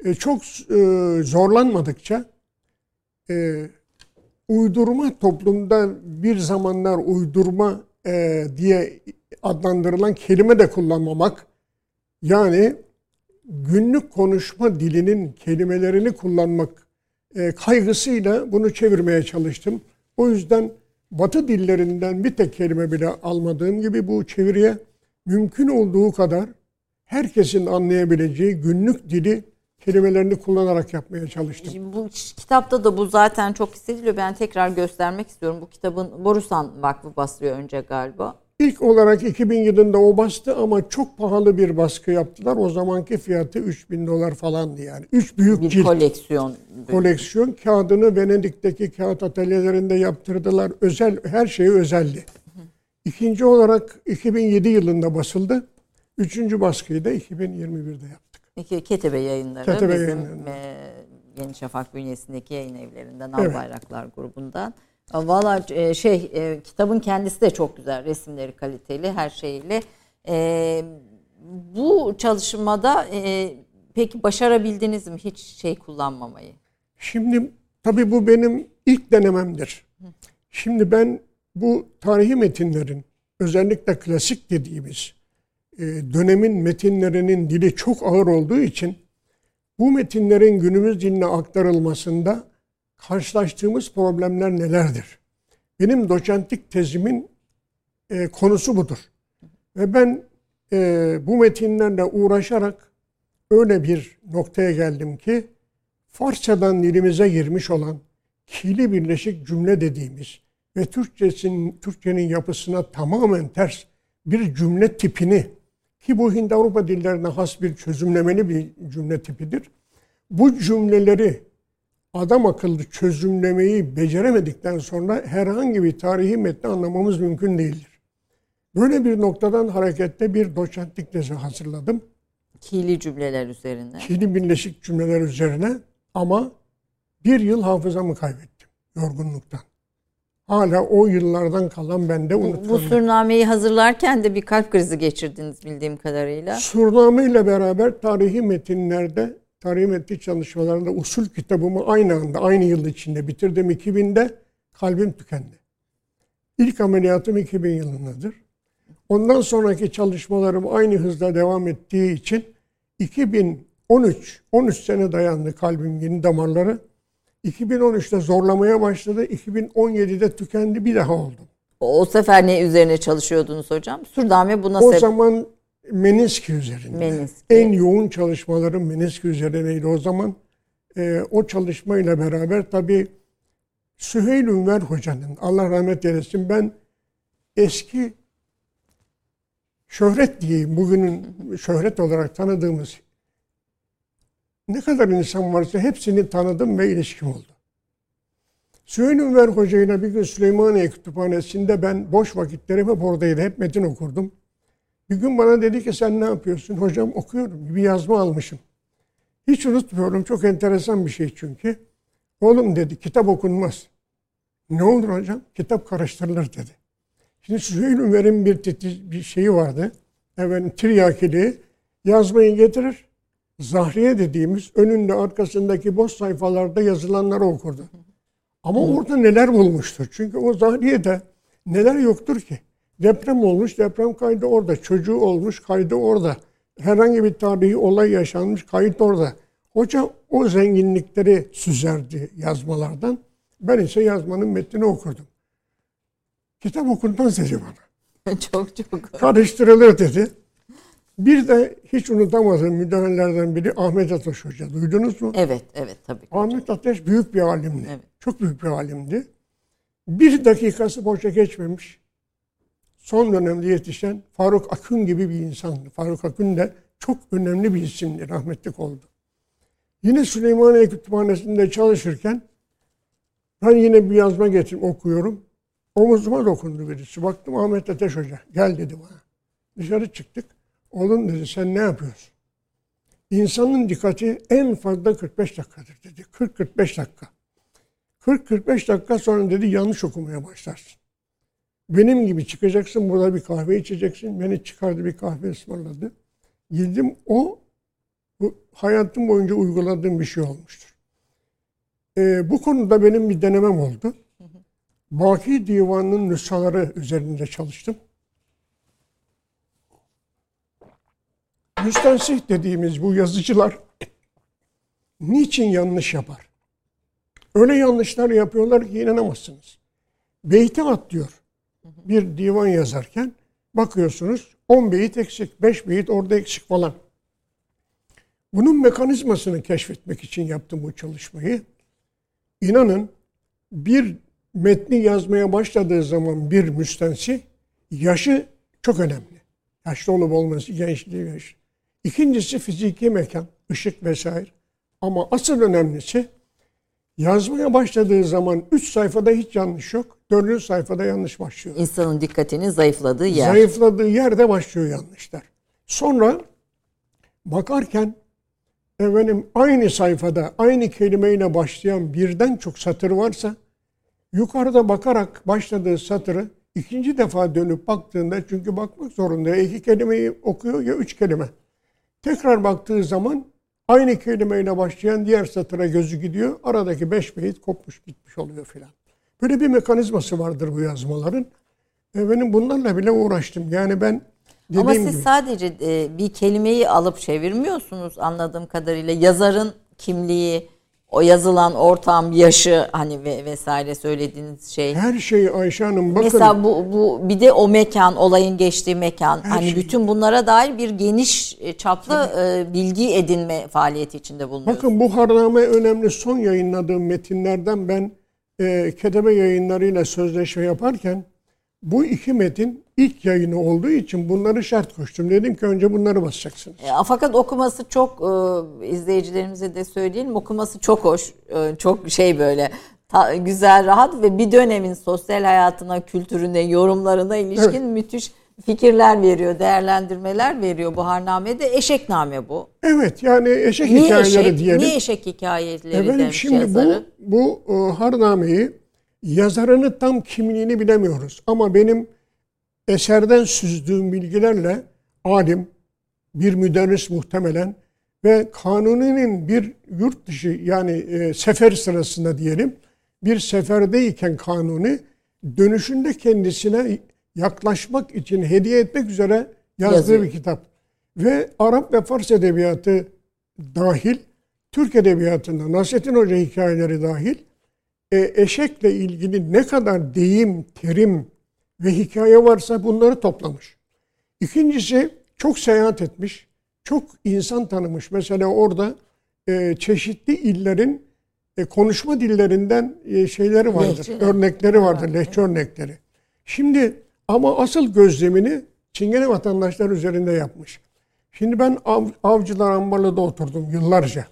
E, çok e, zorlanmadıkça e, uydurma toplumda bir zamanlar uydurma e, diye adlandırılan kelime de kullanmamak yani günlük konuşma dilinin kelimelerini kullanmak e, kaygısıyla bunu çevirmeye çalıştım. O yüzden Batı dillerinden bir tek kelime bile almadığım gibi bu çeviriye mümkün olduğu kadar herkesin anlayabileceği günlük dili kelimelerini kullanarak yapmaya çalıştım. Şimdi bu kitapta da bu zaten çok hissediliyor. Ben tekrar göstermek istiyorum. Bu kitabın Borusan Vakfı basıyor önce galiba. İlk olarak 2000 yılında o bastı ama çok pahalı bir baskı yaptılar. O zamanki fiyatı 3000 dolar falandı yani. Üç büyük bir cilt. koleksiyon. Koleksiyon. Kağıdını Venedik'teki kağıt atölyelerinde yaptırdılar. Özel, her şeyi özeldi. İkinci olarak 2007 yılında basıldı. Üçüncü baskıyı da 2021'de yaptık. Peki Ketebe yayınları Ketebe bizim yayınlarında. E, Yeni Şafak bünyesindeki yayın evlerinden, Al evet. Bayraklar grubundan. Valla e, şey e, kitabın kendisi de çok güzel. Resimleri kaliteli her şeyiyle. E, bu çalışmada peki başarabildiniz mi hiç şey kullanmamayı? Şimdi tabii bu benim ilk denememdir. Şimdi ben bu tarihi metinlerin özellikle klasik dediğimiz dönemin metinlerinin dili çok ağır olduğu için bu metinlerin günümüz diline aktarılmasında karşılaştığımız problemler nelerdir? Benim doçentlik tezimin e, konusu budur. Ve ben e, bu metinlerle uğraşarak öyle bir noktaya geldim ki Farsçadan dilimize girmiş olan kili birleşik cümle dediğimiz ve Türkçesinin Türkçenin yapısına tamamen ters bir cümle tipini ki bu Hint-Avrupa dillerine has bir çözümlemeli bir cümle tipidir. Bu cümleleri adam akıllı çözümlemeyi beceremedikten sonra herhangi bir tarihi metni anlamamız mümkün değildir. Böyle bir noktadan hareketle bir doçentlik tezi hazırladım. Kili cümleler üzerine. Kili birleşik cümleler üzerine ama bir yıl hafızamı kaybettim yorgunluktan. Hala o yıllardan kalan bende unutulmuyor. Bu surnameyi hazırlarken de bir kalp krizi geçirdiniz bildiğim kadarıyla. Surname ile beraber tarihi metinlerde, tarihi metni çalışmalarında usul kitabımı aynı anda, aynı yıl içinde bitirdim 2000'de. Kalbim tükendi. İlk ameliyatım 2000 yılındadır. Ondan sonraki çalışmalarım aynı hızla devam ettiği için 2013, 13 sene dayandı kalbim yeni damarları. 2013'te zorlamaya başladı. 2017'de tükendi bir daha oldu. O, sefer ne üzerine çalışıyordunuz hocam? Surdame buna O zaman meniski üzerinde. Meniski. En yoğun çalışmalarım meniski üzerineydi o zaman. Ee, o çalışmayla beraber tabii Süheyl Ünver Hoca'nın Allah rahmet eylesin ben eski şöhret diyeyim bugünün şöhret olarak tanıdığımız ne kadar insan varsa hepsini tanıdım ve ilişkim oldu. Süheyl Ünver Hoca ile bir gün Süleymaniye Kütüphanesi'nde ben boş vakitlerim hep oradaydı. Hep metin okurdum. Bir gün bana dedi ki sen ne yapıyorsun? Hocam okuyorum. Bir yazma almışım. Hiç unutmuyorum. Çok enteresan bir şey çünkü. Oğlum dedi kitap okunmaz. Ne olur hocam? Kitap karıştırılır dedi. Şimdi Süheyl Ünver'in bir, bir şeyi vardı. Efendim tiryakiliği yazmayı getirir. Zahriye dediğimiz önünde arkasındaki boş sayfalarda yazılanları okurdu. Ama orada neler bulmuştur? Çünkü o Zahriye'de neler yoktur ki? Deprem olmuş, deprem kaydı orada. Çocuğu olmuş, kaydı orada. Herhangi bir tarihi olay yaşanmış, kayıt orada. Hoca o zenginlikleri süzerdi yazmalardan. Ben ise yazmanın metnini okurdum. Kitap okunmaz dedi bana. çok çok. Karıştırılır dedi. Bir de hiç unutamadığım müdahalelerden biri Ahmet Ateş Hoca. Duydunuz mu? Evet, evet tabii. Ahmet Ateş büyük bir alimdi. Evet. Çok büyük bir alimdi. Bir dakikası boşa geçmemiş. Son dönemde yetişen Faruk Akın gibi bir insandı. Faruk Akın da çok önemli bir isimdi. Rahmetlik oldu. Yine Süleymaniye Kütüphanesi'nde çalışırken ben yine bir yazma getirip okuyorum. Omuzuma dokundu birisi. Baktım Ahmet Ateş Hoca. Gel dedi bana. Dışarı çıktık. Oğlum dedi sen ne yapıyorsun? İnsanın dikkati en fazla 45 dakikadır dedi. 40-45 dakika. 40-45 dakika sonra dedi yanlış okumaya başlarsın. Benim gibi çıkacaksın burada bir kahve içeceksin. Beni çıkardı bir kahve ısmarladı. Girdim o bu hayatım boyunca uyguladığım bir şey olmuştur. Ee, bu konuda benim bir denemem oldu. Baki Divanı'nın nüshaları üzerinde çalıştım. müstensih dediğimiz bu yazıcılar niçin yanlış yapar? Öyle yanlışlar yapıyorlar ki inanamazsınız. Beyti atlıyor. Bir divan yazarken bakıyorsunuz 10 beyit eksik, 5 beyit orada eksik falan. Bunun mekanizmasını keşfetmek için yaptım bu çalışmayı. İnanın bir metni yazmaya başladığı zaman bir müstensi yaşı çok önemli. Yaşlı olup olması, gençliği, yaşı. İkincisi fiziki mekan, ışık vesaire. Ama asıl önemlisi yazmaya başladığı zaman üç sayfada hiç yanlış yok. Dördüncü sayfada yanlış başlıyor. İnsanın dikkatinin zayıfladığı yer. Zayıfladığı yerde başlıyor yanlışlar. Sonra bakarken efendim aynı sayfada aynı kelimeyle başlayan birden çok satır varsa yukarıda bakarak başladığı satırı ikinci defa dönüp baktığında çünkü bakmak zorunda ya iki kelimeyi okuyor ya üç kelime. Tekrar baktığı zaman aynı kelimeyle başlayan diğer satıra gözü gidiyor. Aradaki beş beyit kopmuş gitmiş oluyor filan. Böyle bir mekanizması vardır bu yazmaların. E benim bunlarla bile uğraştım. Yani ben Ama siz gibi, sadece e, bir kelimeyi alıp çevirmiyorsunuz anladığım kadarıyla. Yazarın kimliği, o yazılan ortam, yaşı hani ve vesaire söylediğiniz şey. Her şey Ayşe Hanım bakın. Mesela bu bu bir de o mekan, olayın geçtiği mekan. Her hani şey. bütün bunlara dair bir geniş e, çaplı e, bilgi edinme faaliyeti içinde bulunuyorsunuz. Bakın bu harname önemli son yayınladığım metinlerden ben e, Ketebe yayınlarıyla sözleşme yaparken bu iki metin ilk yayını olduğu için bunları şart koştum. Dedim ki önce bunları basacaksınız. E, fakat okuması çok e, izleyicilerimize de söyleyelim okuması çok hoş e, çok şey böyle ta, güzel rahat ve bir dönemin sosyal hayatına kültürüne yorumlarına ilişkin evet. müthiş fikirler veriyor değerlendirmeler veriyor Buharname'de eşekname bu. Evet yani eşek niye hikayeleri eşek, diyelim. Niye eşek hikayeleri Efendim, demiş şimdi yazarı? Bu, bu e, harnameyi yazarını tam kimliğini bilemiyoruz. Ama benim eserden süzdüğüm bilgilerle alim, bir müderris muhtemelen ve Kanuni'nin bir yurt dışı yani e, sefer sırasında diyelim bir seferdeyken Kanuni dönüşünde kendisine yaklaşmak için hediye etmek üzere yazdığı Yazıyor. bir kitap. Ve Arap ve Fars edebiyatı dahil, Türk edebiyatında Nasrettin Hoca hikayeleri dahil e, eşekle ilgili ne kadar deyim, terim ve hikaye varsa bunları toplamış. İkincisi çok seyahat etmiş, çok insan tanımış. Mesela orada e, çeşitli illerin e, konuşma dillerinden e, şeyleri vardır, lehçe. örnekleri vardır, lehçe örnekleri. Şimdi ama asıl gözlemini Çingene vatandaşlar üzerinde yapmış. Şimdi ben av, Avcılar Ambarlı'da oturdum yıllarca.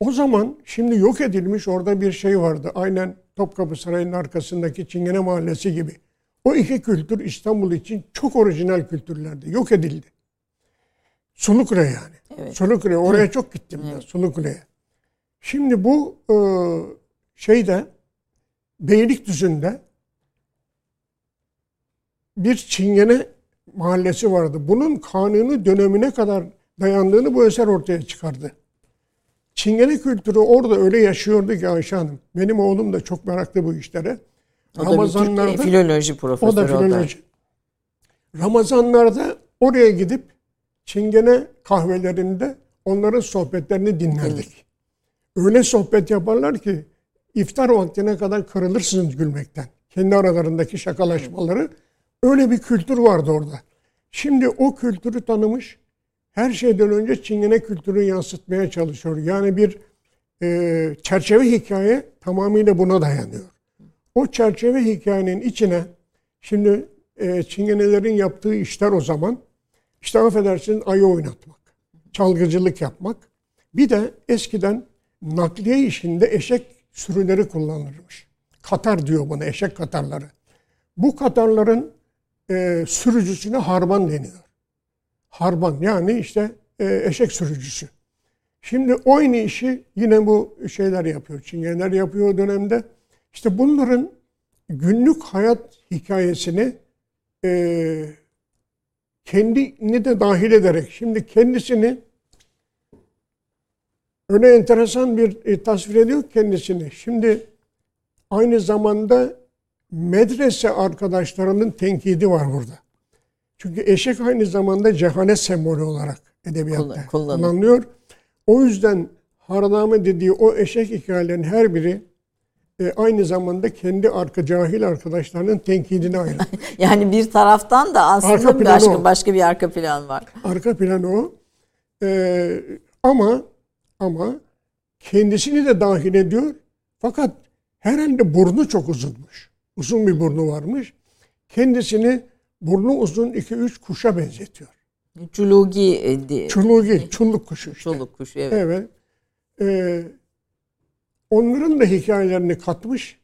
O zaman şimdi yok edilmiş orada bir şey vardı. Aynen Topkapı Sarayı'nın arkasındaki Çingene Mahallesi gibi. O iki kültür İstanbul için çok orijinal kültürlerdi. Yok edildi. Sulukule yani. Evet. Sulukule. Oraya evet. çok gittim evet. Sulukule'ye. Şimdi bu e, şeyde Beylikdüzü'nde bir Çingene mahallesi vardı. Bunun kanunu dönemine kadar dayandığını bu eser ortaya çıkardı. Çingene kültürü orada öyle yaşıyordu ki Ayşe Hanım. Benim oğlum da çok meraklı bu işlere. O Ramazanlarda, da filoloji profesörü. O da filoloji. Ramazanlarda oraya gidip Çingene kahvelerinde onların sohbetlerini dinlerdik. Öyle sohbet yaparlar ki iftar vaktine kadar kırılırsınız gülmekten. Kendi aralarındaki şakalaşmaları. Öyle bir kültür vardı orada. Şimdi o kültürü tanımış, her şeyden önce Çingene kültürünü yansıtmaya çalışıyor. Yani bir e, çerçeve hikaye tamamıyla buna dayanıyor. O çerçeve hikayenin içine şimdi e, Çingenelerin yaptığı işler o zaman işte affedersiniz ayı oynatmak, çalgıcılık yapmak. Bir de eskiden nakliye işinde eşek sürüleri kullanılırmış. Katar diyor buna eşek katarları. Bu katarların e, sürücüsüne harban deniyor. Harban yani işte e, eşek sürücüsü. Şimdi aynı işi yine bu şeyler yapıyor. Çingeneler yapıyor o dönemde. İşte bunların günlük hayat hikayesini e, kendini de dahil ederek şimdi kendisini öyle enteresan bir e, tasvir ediyor kendisini. Şimdi aynı zamanda medrese arkadaşlarının tenkidi var burada. Çünkü eşek aynı zamanda cehalet sembolü olarak edebiyatta kullanılıyor. O yüzden Harname dediği o eşek hikayelerinin her biri e, aynı zamanda kendi arka cahil arkadaşlarının tenkidine ayrılmış. yani bir taraftan da aslında başka, başka bir arka plan var. Arka plan o. E, ama ama kendisini de dahil ediyor. Fakat herhalde burnu çok uzunmuş. Uzun bir burnu varmış. Kendisini burnu uzun iki üç kuşa benzetiyor. Çulugi. E, Çulugi, çulluk kuşu işte. Çulluk kuşu evet. Evet. Ee, onların da hikayelerini katmış.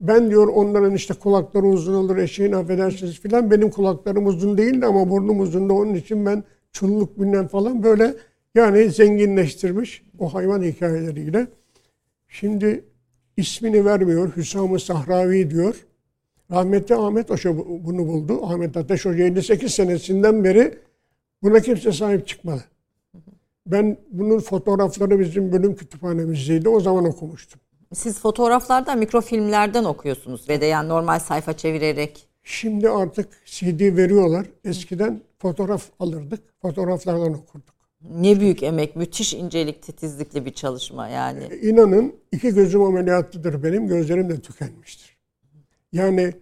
Ben diyor onların işte kulakları uzun olur eşeğin affedersiniz filan. Benim kulaklarım uzun değildi ama burnum uzundu. Onun için ben çulluk bilmem falan böyle yani zenginleştirmiş o hayvan hikayeleriyle. Şimdi ismini vermiyor. Hüsam-ı Sahravi diyor. Rahmetli Ahmet Hoca bunu buldu. Ahmet Ateş Hoca 58 senesinden beri buna kimse sahip çıkmadı. Ben bunun fotoğrafları bizim bölüm kütüphanemizdeydi. O zaman okumuştum. Siz fotoğraflardan, mikrofilmlerden okuyorsunuz ve de yani normal sayfa çevirerek. Şimdi artık CD veriyorlar. Eskiden fotoğraf alırdık. Fotoğraflardan okurduk. Ne büyük emek, müthiş incelik, titizlikli bir çalışma yani. E, inanın iki gözüm ameliyatlıdır benim, gözlerim de tükenmiştir. Yani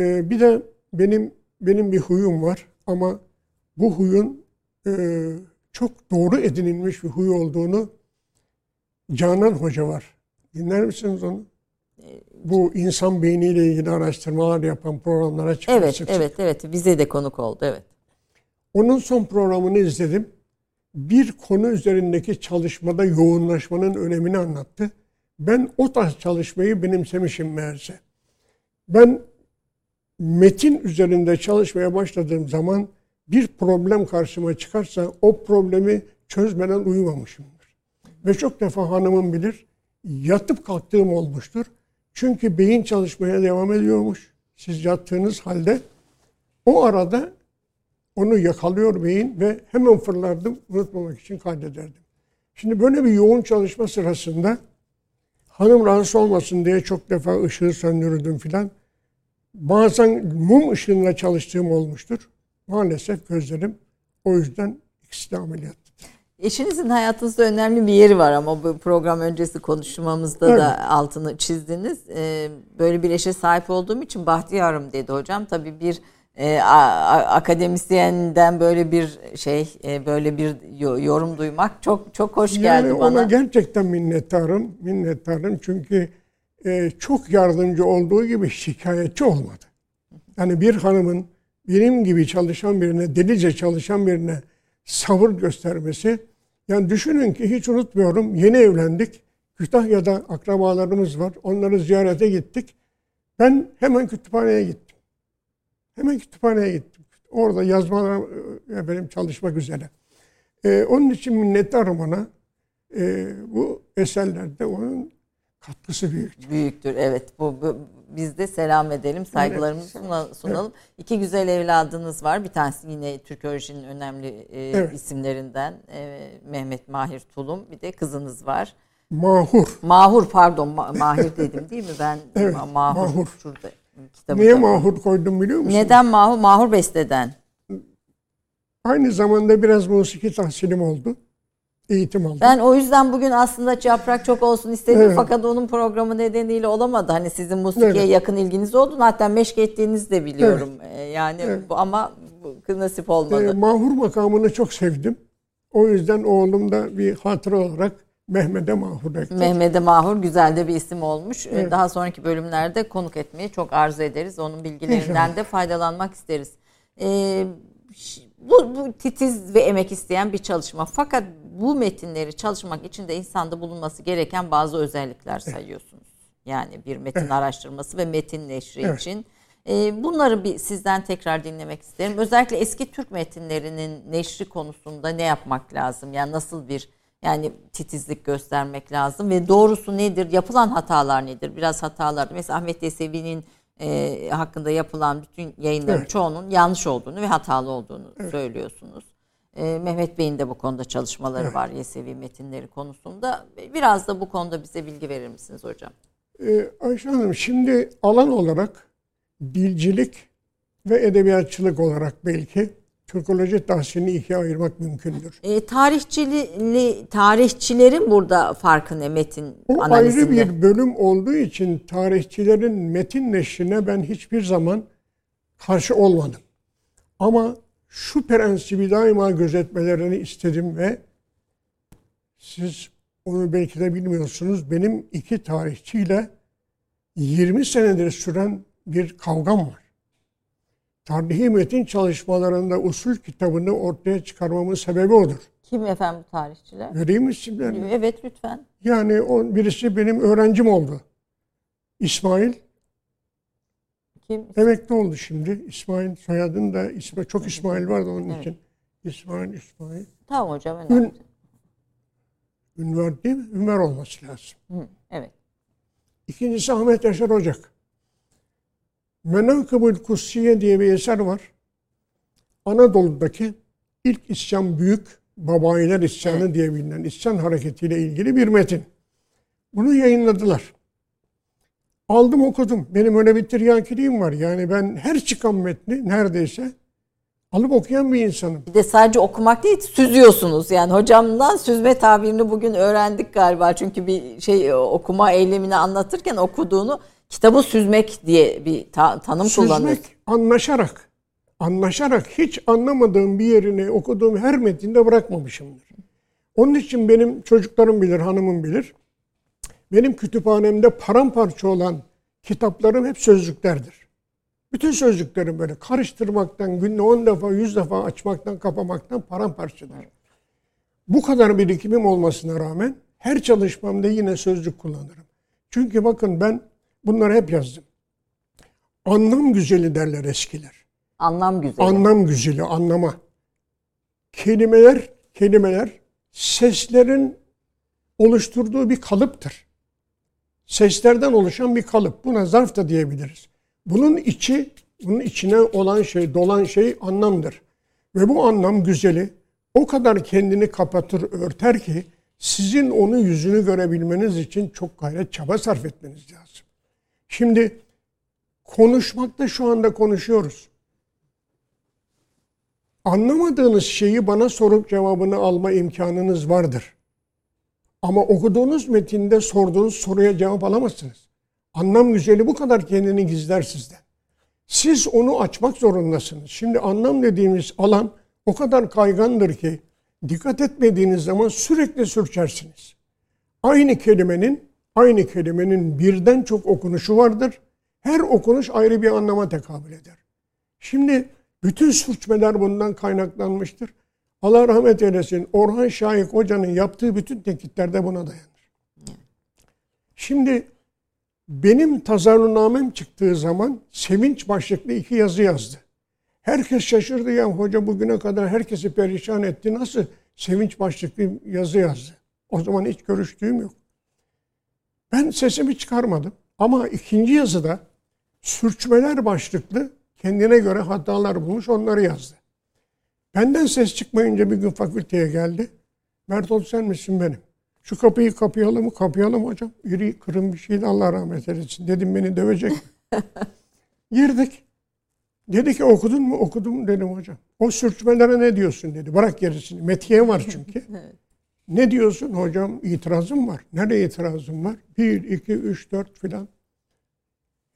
e, bir de benim benim bir huyum var ama bu huyun e, çok doğru edinilmiş bir huy olduğunu Canan Hoca var. Dinler misiniz onu? bu insan beyniyle ilgili araştırmalar yapan programlara çıkıyor. Evet, evet, evet. Bize de konuk oldu, evet. Onun son programını izledim. Bir konu üzerindeki çalışmada yoğunlaşmanın önemini anlattı. Ben o tarz çalışmayı benimsemişim meğerse. Ben metin üzerinde çalışmaya başladığım zaman bir problem karşıma çıkarsa o problemi çözmeden uyumamışımdır. Ve çok defa hanımım bilir yatıp kalktığım olmuştur. Çünkü beyin çalışmaya devam ediyormuş. Siz yattığınız halde o arada onu yakalıyor beyin ve hemen fırlardım unutmamak için kaydederdim. Şimdi böyle bir yoğun çalışma sırasında hanım rahatsız olmasın diye çok defa ışığı söndürdüm filan. Bazen mum ışığında çalıştığım olmuştur. Maalesef gözlerim o yüzden ikisi de ameliyat. Eşinizin hayatınızda önemli bir yeri var ama bu program öncesi konuşmamızda evet. da altını çizdiniz. Ee, böyle bir eşe sahip olduğum için bahtiyarım dedi hocam. Tabii bir e, akademisyenden böyle bir şey e, böyle bir yorum duymak çok çok hoş geldi yani bana. Ona gerçekten minnettarım. Minnettarım çünkü e, çok yardımcı olduğu gibi şikayetçi olmadı. Yani bir hanımın benim gibi çalışan birine, delice çalışan birine sabır göstermesi. Yani düşünün ki hiç unutmuyorum yeni evlendik. Kütahya'da akrabalarımız var. Onları ziyarete gittik. Ben hemen kütüphaneye gittim. Hemen kütüphaneye gittim. Orada yazmalar e, benim çalışmak üzere. Ee, onun için minnettarım ona. Ee, bu eserlerde onun katkısı büyüktür. Büyüktür evet. Bu, bu biz de selam edelim, saygılarımızı evet. sunalım. Evet. İki güzel evladınız var. Bir tanesi yine Türkolojinin önemli e, evet. isimlerinden e, Mehmet Mahir Tulum. Bir de kızınız var. Mahur. Mahur pardon Ma- Mahir dedim değil mi? Ben evet, Mahur. Mahur. Şurada. Niye Mahur koydum biliyor musun? Neden Mahur? Mahur Beste'den. Aynı zamanda biraz musiki tahsilim oldu eğitim aldım. Ben o yüzden bugün aslında yaprak çok olsun istedim evet. fakat onun programı nedeniyle olamadı. Hani sizin musikiye evet. yakın ilginiz oldu. Hatta meşk ettiğinizi de biliyorum. Evet. Ee, yani evet. bu ama bu nasip olmadı. E, mahur makamını çok sevdim. O yüzden oğlum da bir hatıra olarak Mehmet'e Mahur ekler. Mehmet'e Mahur güzel de bir isim olmuş. Ee, evet. Daha sonraki bölümlerde konuk etmeyi çok arzu ederiz. Onun bilgilerinden İnşallah. de faydalanmak isteriz. Ee, bu, bu titiz ve emek isteyen bir çalışma. Fakat bu metinleri çalışmak için de insanda bulunması gereken bazı özellikler sayıyorsunuz. Yani bir metin evet. araştırması ve metin neşri evet. için. Ee, bunları bir sizden tekrar dinlemek isterim. Özellikle eski Türk metinlerinin neşri konusunda ne yapmak lazım? Yani nasıl bir yani titizlik göstermek lazım ve doğrusu nedir? Yapılan hatalar nedir? Biraz hatalar. Mesela Ahmet Yesevi'nin e, hakkında yapılan bütün yayınların evet. çoğunun yanlış olduğunu ve hatalı olduğunu evet. söylüyorsunuz. E, Mehmet Bey'in de bu konuda çalışmaları evet. var Yesevi metinleri konusunda. Biraz da bu konuda bize bilgi verir misiniz hocam? Ee, Ayşe Hanım şimdi alan olarak dilcilik ve edebiyatçılık olarak belki Türkoloji tahsilini ikiye ayırmak mümkündür. E, tarihçili, tarihçilerin burada farkı ne metin o analizinde? ayrı bir bölüm olduğu için tarihçilerin metin neşrine ben hiçbir zaman karşı olmadım. Ama şu prensibi daima gözetmelerini istedim ve siz onu belki de bilmiyorsunuz. Benim iki tarihçiyle 20 senedir süren bir kavgam var. Tarihi metin çalışmalarında usul kitabını ortaya çıkarmamın sebebi odur. Kim efendim bu tarihçiler? Vereyim isimlerini. Evet lütfen. Yani o, birisi benim öğrencim oldu. İsmail. Kim? Emekli oldu şimdi. İsmail soyadın da ismi çok İsmail vardı onun evet. için. İsmail, İsmail. Tamam hocam önemli. Ün, Ünver değil mi? Ünver olması lazım. Hı, evet. İkincisi Ahmet Yaşar Ocak. Menakıbül Kutsiye diye bir eser var. Anadolu'daki ilk isyan büyük Babayiler isyanı evet. diye bilinen isyan hareketiyle ilgili bir metin. Bunu yayınladılar. Aldım okudum. Benim öyle bir tiryakiliğim var. Yani ben her çıkan metni neredeyse alıp okuyan bir insanım. Bir de sadece okumak değil, süzüyorsunuz. Yani hocamdan süzme tabirini bugün öğrendik galiba. Çünkü bir şey okuma eylemini anlatırken okuduğunu kitabı süzmek diye bir ta- tanım süzmek. Süzmek, anlaşarak. Anlaşarak hiç anlamadığım bir yerini okuduğum her metinde bırakmamışımdır. Onun için benim çocuklarım bilir, hanımım bilir. Benim kütüphanemde paramparça olan kitaplarım hep sözlüklerdir. Bütün sözlüklerim böyle karıştırmaktan, günde 10 defa, 100 defa açmaktan, kapamaktan paramparçadır. Bu kadar birikimim olmasına rağmen her çalışmamda yine sözlük kullanırım. Çünkü bakın ben bunları hep yazdım. Anlam güzeli derler eskiler. Anlam güzeli. Anlam güzeli, anlama. Kelimeler, kelimeler seslerin oluşturduğu bir kalıptır. Seslerden oluşan bir kalıp. Buna zarf da diyebiliriz. Bunun içi, bunun içine olan şey, dolan şey anlamdır. Ve bu anlam güzeli o kadar kendini kapatır, örter ki sizin onun yüzünü görebilmeniz için çok gayret, çaba sarf etmeniz lazım. Şimdi konuşmakta şu anda konuşuyoruz. Anlamadığınız şeyi bana sorup cevabını alma imkanınız vardır. Ama okuduğunuz metinde sorduğunuz soruya cevap alamazsınız. Anlam güzeli bu kadar kendini gizler sizden. Siz onu açmak zorundasınız. Şimdi anlam dediğimiz alan o kadar kaygandır ki dikkat etmediğiniz zaman sürekli sürçersiniz. Aynı kelimenin aynı kelimenin birden çok okunuşu vardır. Her okunuş ayrı bir anlama tekabül eder. Şimdi bütün sürçmeler bundan kaynaklanmıştır. Allah rahmet eylesin. Orhan Şahik Hoca'nın yaptığı bütün tenkitler buna dayanır. Şimdi benim tazarrunamem çıktığı zaman sevinç başlıklı iki yazı yazdı. Herkes şaşırdı ya hoca bugüne kadar herkesi perişan etti. Nasıl sevinç başlıklı yazı yazdı? O zaman hiç görüştüğüm yok. Ben sesimi çıkarmadım. Ama ikinci yazıda sürçmeler başlıklı kendine göre hatalar bulmuş onları yazdı. Benden ses çıkmayınca bir gün fakülteye geldi. Bertolt sen misin benim? Şu kapıyı kapayalım mı? Kapayalım hocam. İri kırın bir şeydi Allah rahmet eylesin. Dedim beni dövecek. Girdik. Dedi ki okudun mu? Okudum dedim hocam. O sürçmelere ne diyorsun dedi. Bırak gerisini. Metiye var çünkü. evet. Ne diyorsun hocam? İtirazım var. Nereye itirazım var? Bir, iki, üç, dört filan.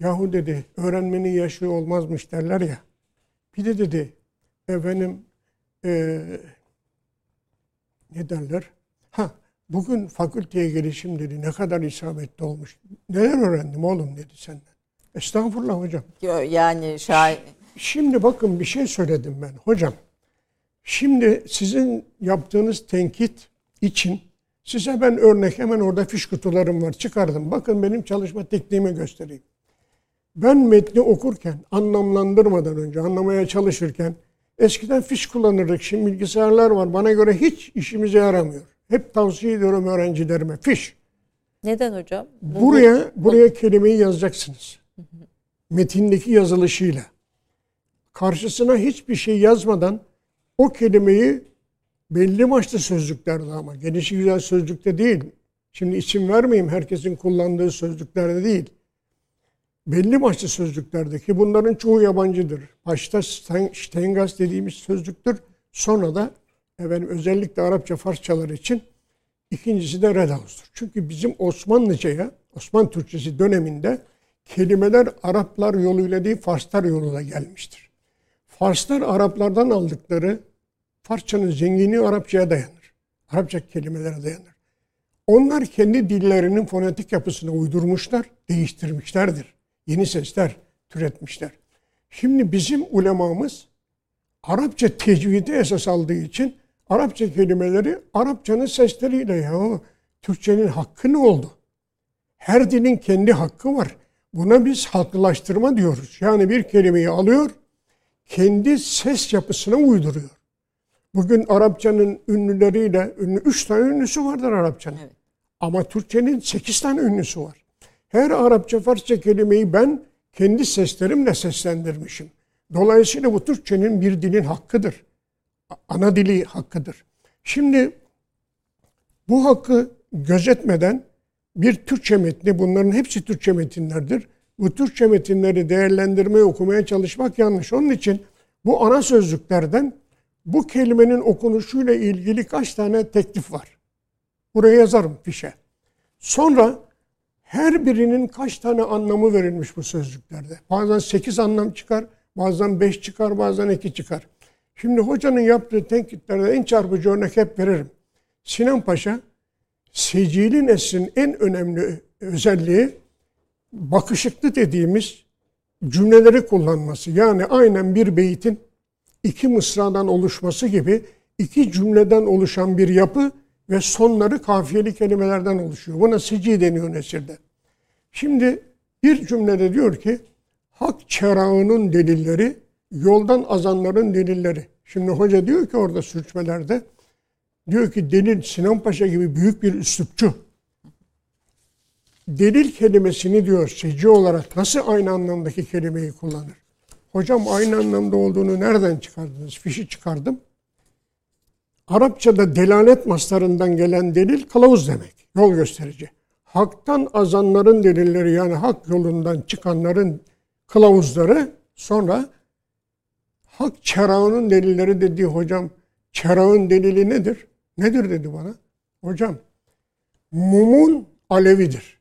Yahu dedi öğrenmenin yaşı olmazmış derler ya. Bir de dedi efendim e, ne derler? Ha bugün fakülteye gelişim dedi ne kadar isabetli olmuş. Neler öğrendim oğlum dedi senden. Estağfurullah hocam. Yani şair... Şimdi bakın bir şey söyledim ben hocam. Şimdi sizin yaptığınız tenkit için size ben örnek hemen orada fiş kutularım var çıkardım. Bakın benim çalışma tekniğimi göstereyim. Ben metni okurken anlamlandırmadan önce anlamaya çalışırken eskiden fiş kullanırdık. Şimdi bilgisayarlar var. Bana göre hiç işimize yaramıyor. Hep tavsiye ediyorum öğrencilerime fiş. Neden hocam? Buraya buraya kelimeyi yazacaksınız. Metindeki yazılışıyla. Karşısına hiçbir şey yazmadan o kelimeyi belli başlı sözlüklerde ama gelişi güzel sözlükte değil. Şimdi isim vermeyeyim herkesin kullandığı sözlüklerde değil belli başlı sözlüklerdeki bunların çoğu yabancıdır. Başta Stengaz dediğimiz sözlüktür. Sonra da efendim, özellikle Arapça Farsçalar için ikincisi de Redhaus'tur. Çünkü bizim Osmanlıca'ya, Osman Türkçesi döneminde kelimeler Araplar yoluyla değil Farslar yoluyla gelmiştir. Farslar Araplardan aldıkları Farsçanın zenginliği Arapçaya dayanır. Arapça kelimelere dayanır. Onlar kendi dillerinin fonetik yapısını uydurmuşlar, değiştirmişlerdir yeni sesler türetmişler. Şimdi bizim ulemamız Arapça tecvidi esas aldığı için Arapça kelimeleri Arapçanın sesleriyle ya Türkçenin hakkı ne oldu? Her dilin kendi hakkı var. Buna biz halklaştırma diyoruz. Yani bir kelimeyi alıyor, kendi ses yapısına uyduruyor. Bugün Arapçanın ünlüleriyle, ünlü, üç tane ünlüsü vardır Arapçanın. Evet. Ama Türkçenin sekiz tane ünlüsü var. Her Arapça, Farsça kelimeyi ben kendi seslerimle seslendirmişim. Dolayısıyla bu Türkçenin bir dilin hakkıdır. Ana dili hakkıdır. Şimdi bu hakkı gözetmeden bir Türkçe metni, bunların hepsi Türkçe metinlerdir. Bu Türkçe metinleri değerlendirmeye, okumaya çalışmak yanlış. Onun için bu ana sözlüklerden bu kelimenin okunuşuyla ilgili kaç tane teklif var? Buraya yazarım fişe. Sonra her birinin kaç tane anlamı verilmiş bu sözlüklerde. Bazen sekiz anlam çıkar, bazen beş çıkar, bazen iki çıkar. Şimdi hocanın yaptığı tenkitlerde en çarpıcı örnek hep veririm. Sinan Paşa Secili neslin en önemli özelliği bakışıklı dediğimiz cümleleri kullanması. Yani aynen bir beytin iki mısradan oluşması gibi iki cümleden oluşan bir yapı ve sonları kafiyeli kelimelerden oluşuyor. Buna seci deniyor nesirde. Şimdi bir cümlede diyor ki hak çerağının delilleri, yoldan azanların delilleri. Şimdi hoca diyor ki orada sürçmelerde diyor ki delil Sinan Paşa gibi büyük bir üslupçu. Delil kelimesini diyor seci olarak nasıl aynı anlamdaki kelimeyi kullanır? Hocam aynı anlamda olduğunu nereden çıkardınız? Fişi çıkardım. Arapçada delalet maslarından gelen delil kılavuz demek. Yol gösterici. Haktan azanların delilleri yani hak yolundan çıkanların kılavuzları sonra hak çerağının delilleri dediği hocam çerağın delili nedir? Nedir dedi bana. Hocam mumun alevidir.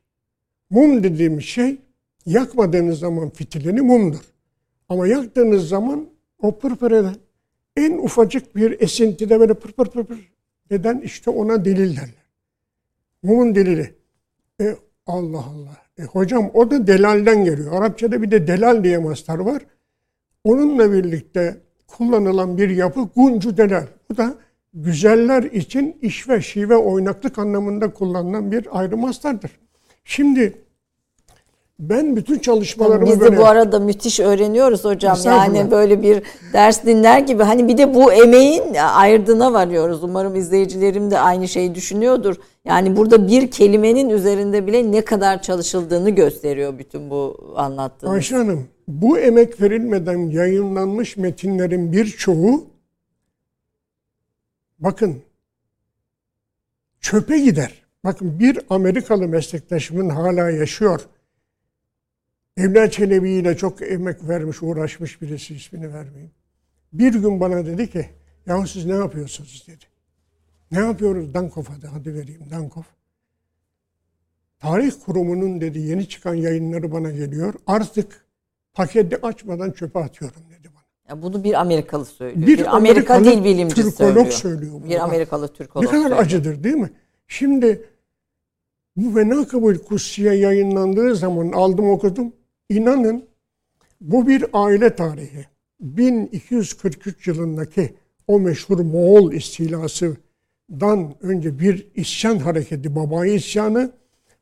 Mum dediğimiz şey yakmadığınız zaman fitilini mumdur. Ama yaktığınız zaman o pırpır eden en ufacık bir esintide böyle pır pır pır pır eden işte ona delil derler. Mumun delili. E, Allah Allah. E, hocam o da delalden geliyor. Arapçada bir de delal diye mastar var. Onunla birlikte kullanılan bir yapı guncu delal. Bu da güzeller için iş ve şive oynaklık anlamında kullanılan bir ayrı mastardır. Şimdi ben bütün çalışmalarımı Biz de böyle... bu arada müthiş öğreniyoruz hocam. Yani böyle bir ders dinler gibi. Hani bir de bu emeğin ayırdığına varıyoruz. Umarım izleyicilerim de aynı şeyi düşünüyordur. Yani burada bir kelimenin üzerinde bile ne kadar çalışıldığını gösteriyor bütün bu anlattığınız. Ayşe Hanım, bu emek verilmeden yayınlanmış metinlerin birçoğu bakın çöpe gider. Bakın bir Amerikalı meslektaşımın hala yaşıyor. Evliya Çelebi ile çok emek vermiş, uğraşmış birisi ismini vermeyeyim. Bir gün bana dedi ki, ya siz ne yapıyorsunuz dedi. Ne yapıyoruz Dankov adı, hadi vereyim Dankov. Tarih kurumunun dedi yeni çıkan yayınları bana geliyor. Artık paketi açmadan çöpe atıyorum dedi bana. Ya bunu bir Amerikalı söylüyor. Bir, bir Amerika dil Türkolog söylüyor. söylüyor bunu. Bir Amerikalı Türkolog Ne kadar söylüyor. acıdır değil mi? Şimdi bu Venakabul Kutsiye yayınlandığı zaman aldım okudum. İnanın bu bir aile tarihi. 1243 yılındaki o meşhur Moğol istilasından önce bir isyan hareketi, Babai isyanı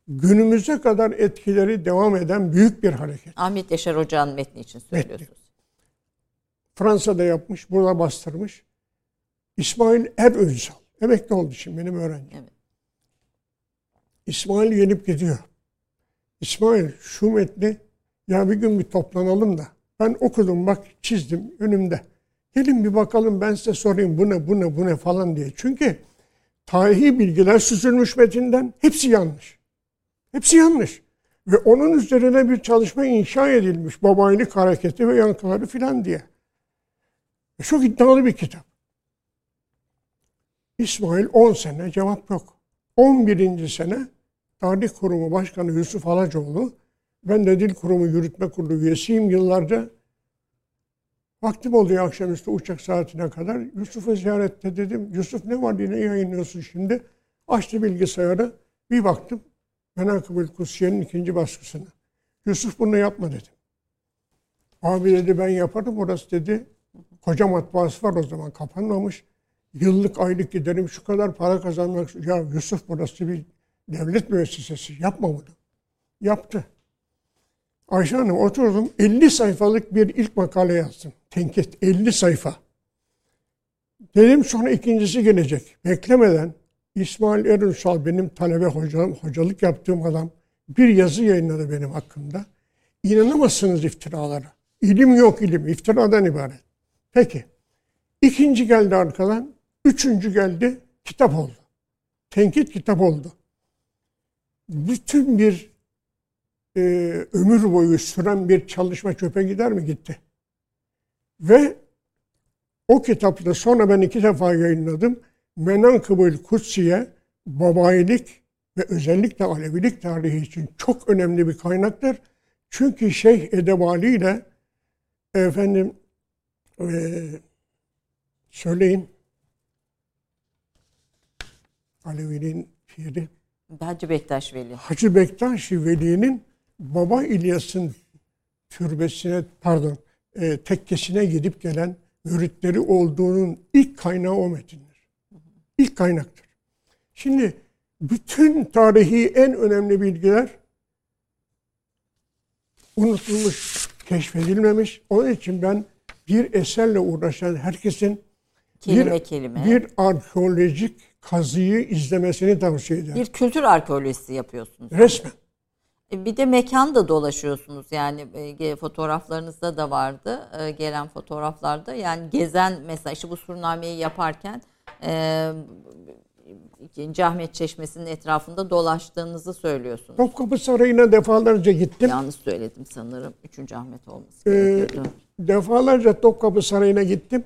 günümüze kadar etkileri devam eden büyük bir hareket. Ahmet Yaşar Hoca'nın metni için söylüyorsunuz. Fransa'da yapmış, burada bastırmış. İsmail Erönsal. Emekli oldu şimdi benim öğrencim. Evet. İsmail gelip gidiyor. İsmail şu metni ya bir gün bir toplanalım da ben okudum bak çizdim önümde. Gelin bir bakalım ben size sorayım bu ne bu ne bu ne falan diye. Çünkü tarihi bilgiler süzülmüş metinden hepsi yanlış. Hepsi yanlış. Ve onun üzerine bir çalışma inşa edilmiş. Babaylık hareketi ve yankıları filan diye. E çok iddialı bir kitap. İsmail 10 sene cevap yok. 11. sene Tarih Kurumu Başkanı Yusuf Alacoğlu, ben de Dil Kurumu Yürütme Kurulu üyesiyim yıllarca. Vaktim oluyor akşamüstü uçak saatine kadar. Yusuf'u ziyarette dedim. Yusuf ne var yine yayınlıyorsun şimdi? Açtı bilgisayarı. Bir baktım. Menakıb-ül Kutsiye'nin ikinci baskısını. Yusuf bunu yapma dedim. Abi dedi ben yaparım orası dedi. Koca matbaası var o zaman kapanmamış. Yıllık aylık giderim şu kadar para kazanmak. Ya Yusuf burası bir devlet müessesesi yapma bunu. Yaptı. Ayşe Hanım oturdum 50 sayfalık bir ilk makale yazdım. Tenkit 50 sayfa. Dedim sonra ikincisi gelecek. Beklemeden İsmail Erünsal benim talebe hocam, hocalık yaptığım adam bir yazı yayınladı benim hakkımda. İnanamazsınız iftiralara. İlim yok ilim, iftiradan ibaret. Peki. İkinci geldi arkadan, üçüncü geldi, kitap oldu. Tenkit kitap oldu. Bütün bir e, ömür boyu süren bir çalışma çöpe gider mi? Gitti. Ve o kitapta sonra ben iki defa yayınladım. Menankıbül Kutsiye babayilik ve özellikle Alevilik tarihi için çok önemli bir kaynaktır. Çünkü Şeyh Edebali ile efendim e, söyleyin Aleviliğin şiiri Hacı Bektaş Veli. Hacı Bektaş Veli'nin Baba İlyas'ın türbesine pardon e, tekkesine gidip gelen müritleri olduğunun ilk kaynağı o metindir. İlk kaynaktır. Şimdi bütün tarihi en önemli bilgiler unutulmuş, keşfedilmemiş. Onun için ben bir eserle uğraşan herkesin kelime bir, kelime bir arkeolojik kazıyı izlemesini tavsiye ederim. bir kültür arkeolojisi yapıyorsunuz. Resmen. E, Bir de mekan da dolaşıyorsunuz yani e, fotoğraflarınızda da vardı e, gelen fotoğraflarda yani gezen mesela işte bu surnameyi yaparken e, İkinci Ahmet Çeşmesi'nin etrafında dolaştığınızı söylüyorsunuz. Topkapı Sarayı'na defalarca gittim. Yanlış söyledim sanırım. Üçüncü Ahmet olması Ee, gerekiyordu. defalarca Topkapı Sarayı'na gittim.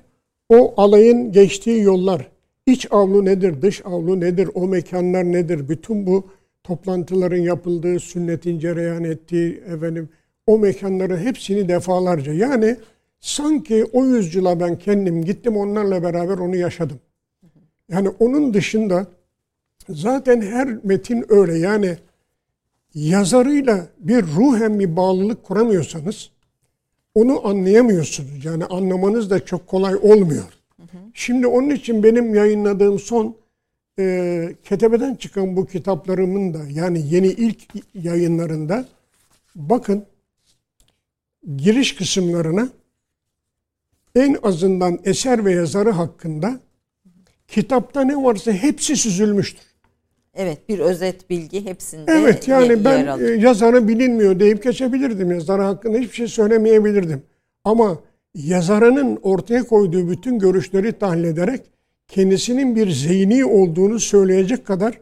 O alayın geçtiği yollar, iç avlu nedir, dış avlu nedir, o mekanlar nedir, bütün bu toplantıların yapıldığı, sünnetin cereyan ettiği efendim o mekanların hepsini defalarca. Yani sanki o yüzyıla ben kendim gittim onlarla beraber onu yaşadım. Yani onun dışında zaten her metin öyle yani yazarıyla bir ruhen bir bağlılık kuramıyorsanız onu anlayamıyorsunuz. Yani anlamanız da çok kolay olmuyor. Şimdi onun için benim yayınladığım son e, ketebeden çıkan bu kitaplarımın da yani yeni ilk yayınlarında bakın giriş kısımlarına en azından eser ve yazarı hakkında kitapta ne varsa hepsi süzülmüştür. Evet bir özet bilgi hepsinde Evet yani yer ben alıyor. e, yazarı bilinmiyor deyip geçebilirdim. Yazarı hakkında hiçbir şey söylemeyebilirdim. Ama yazarının ortaya koyduğu bütün görüşleri tahlil ederek kendisinin bir zihni olduğunu söyleyecek kadar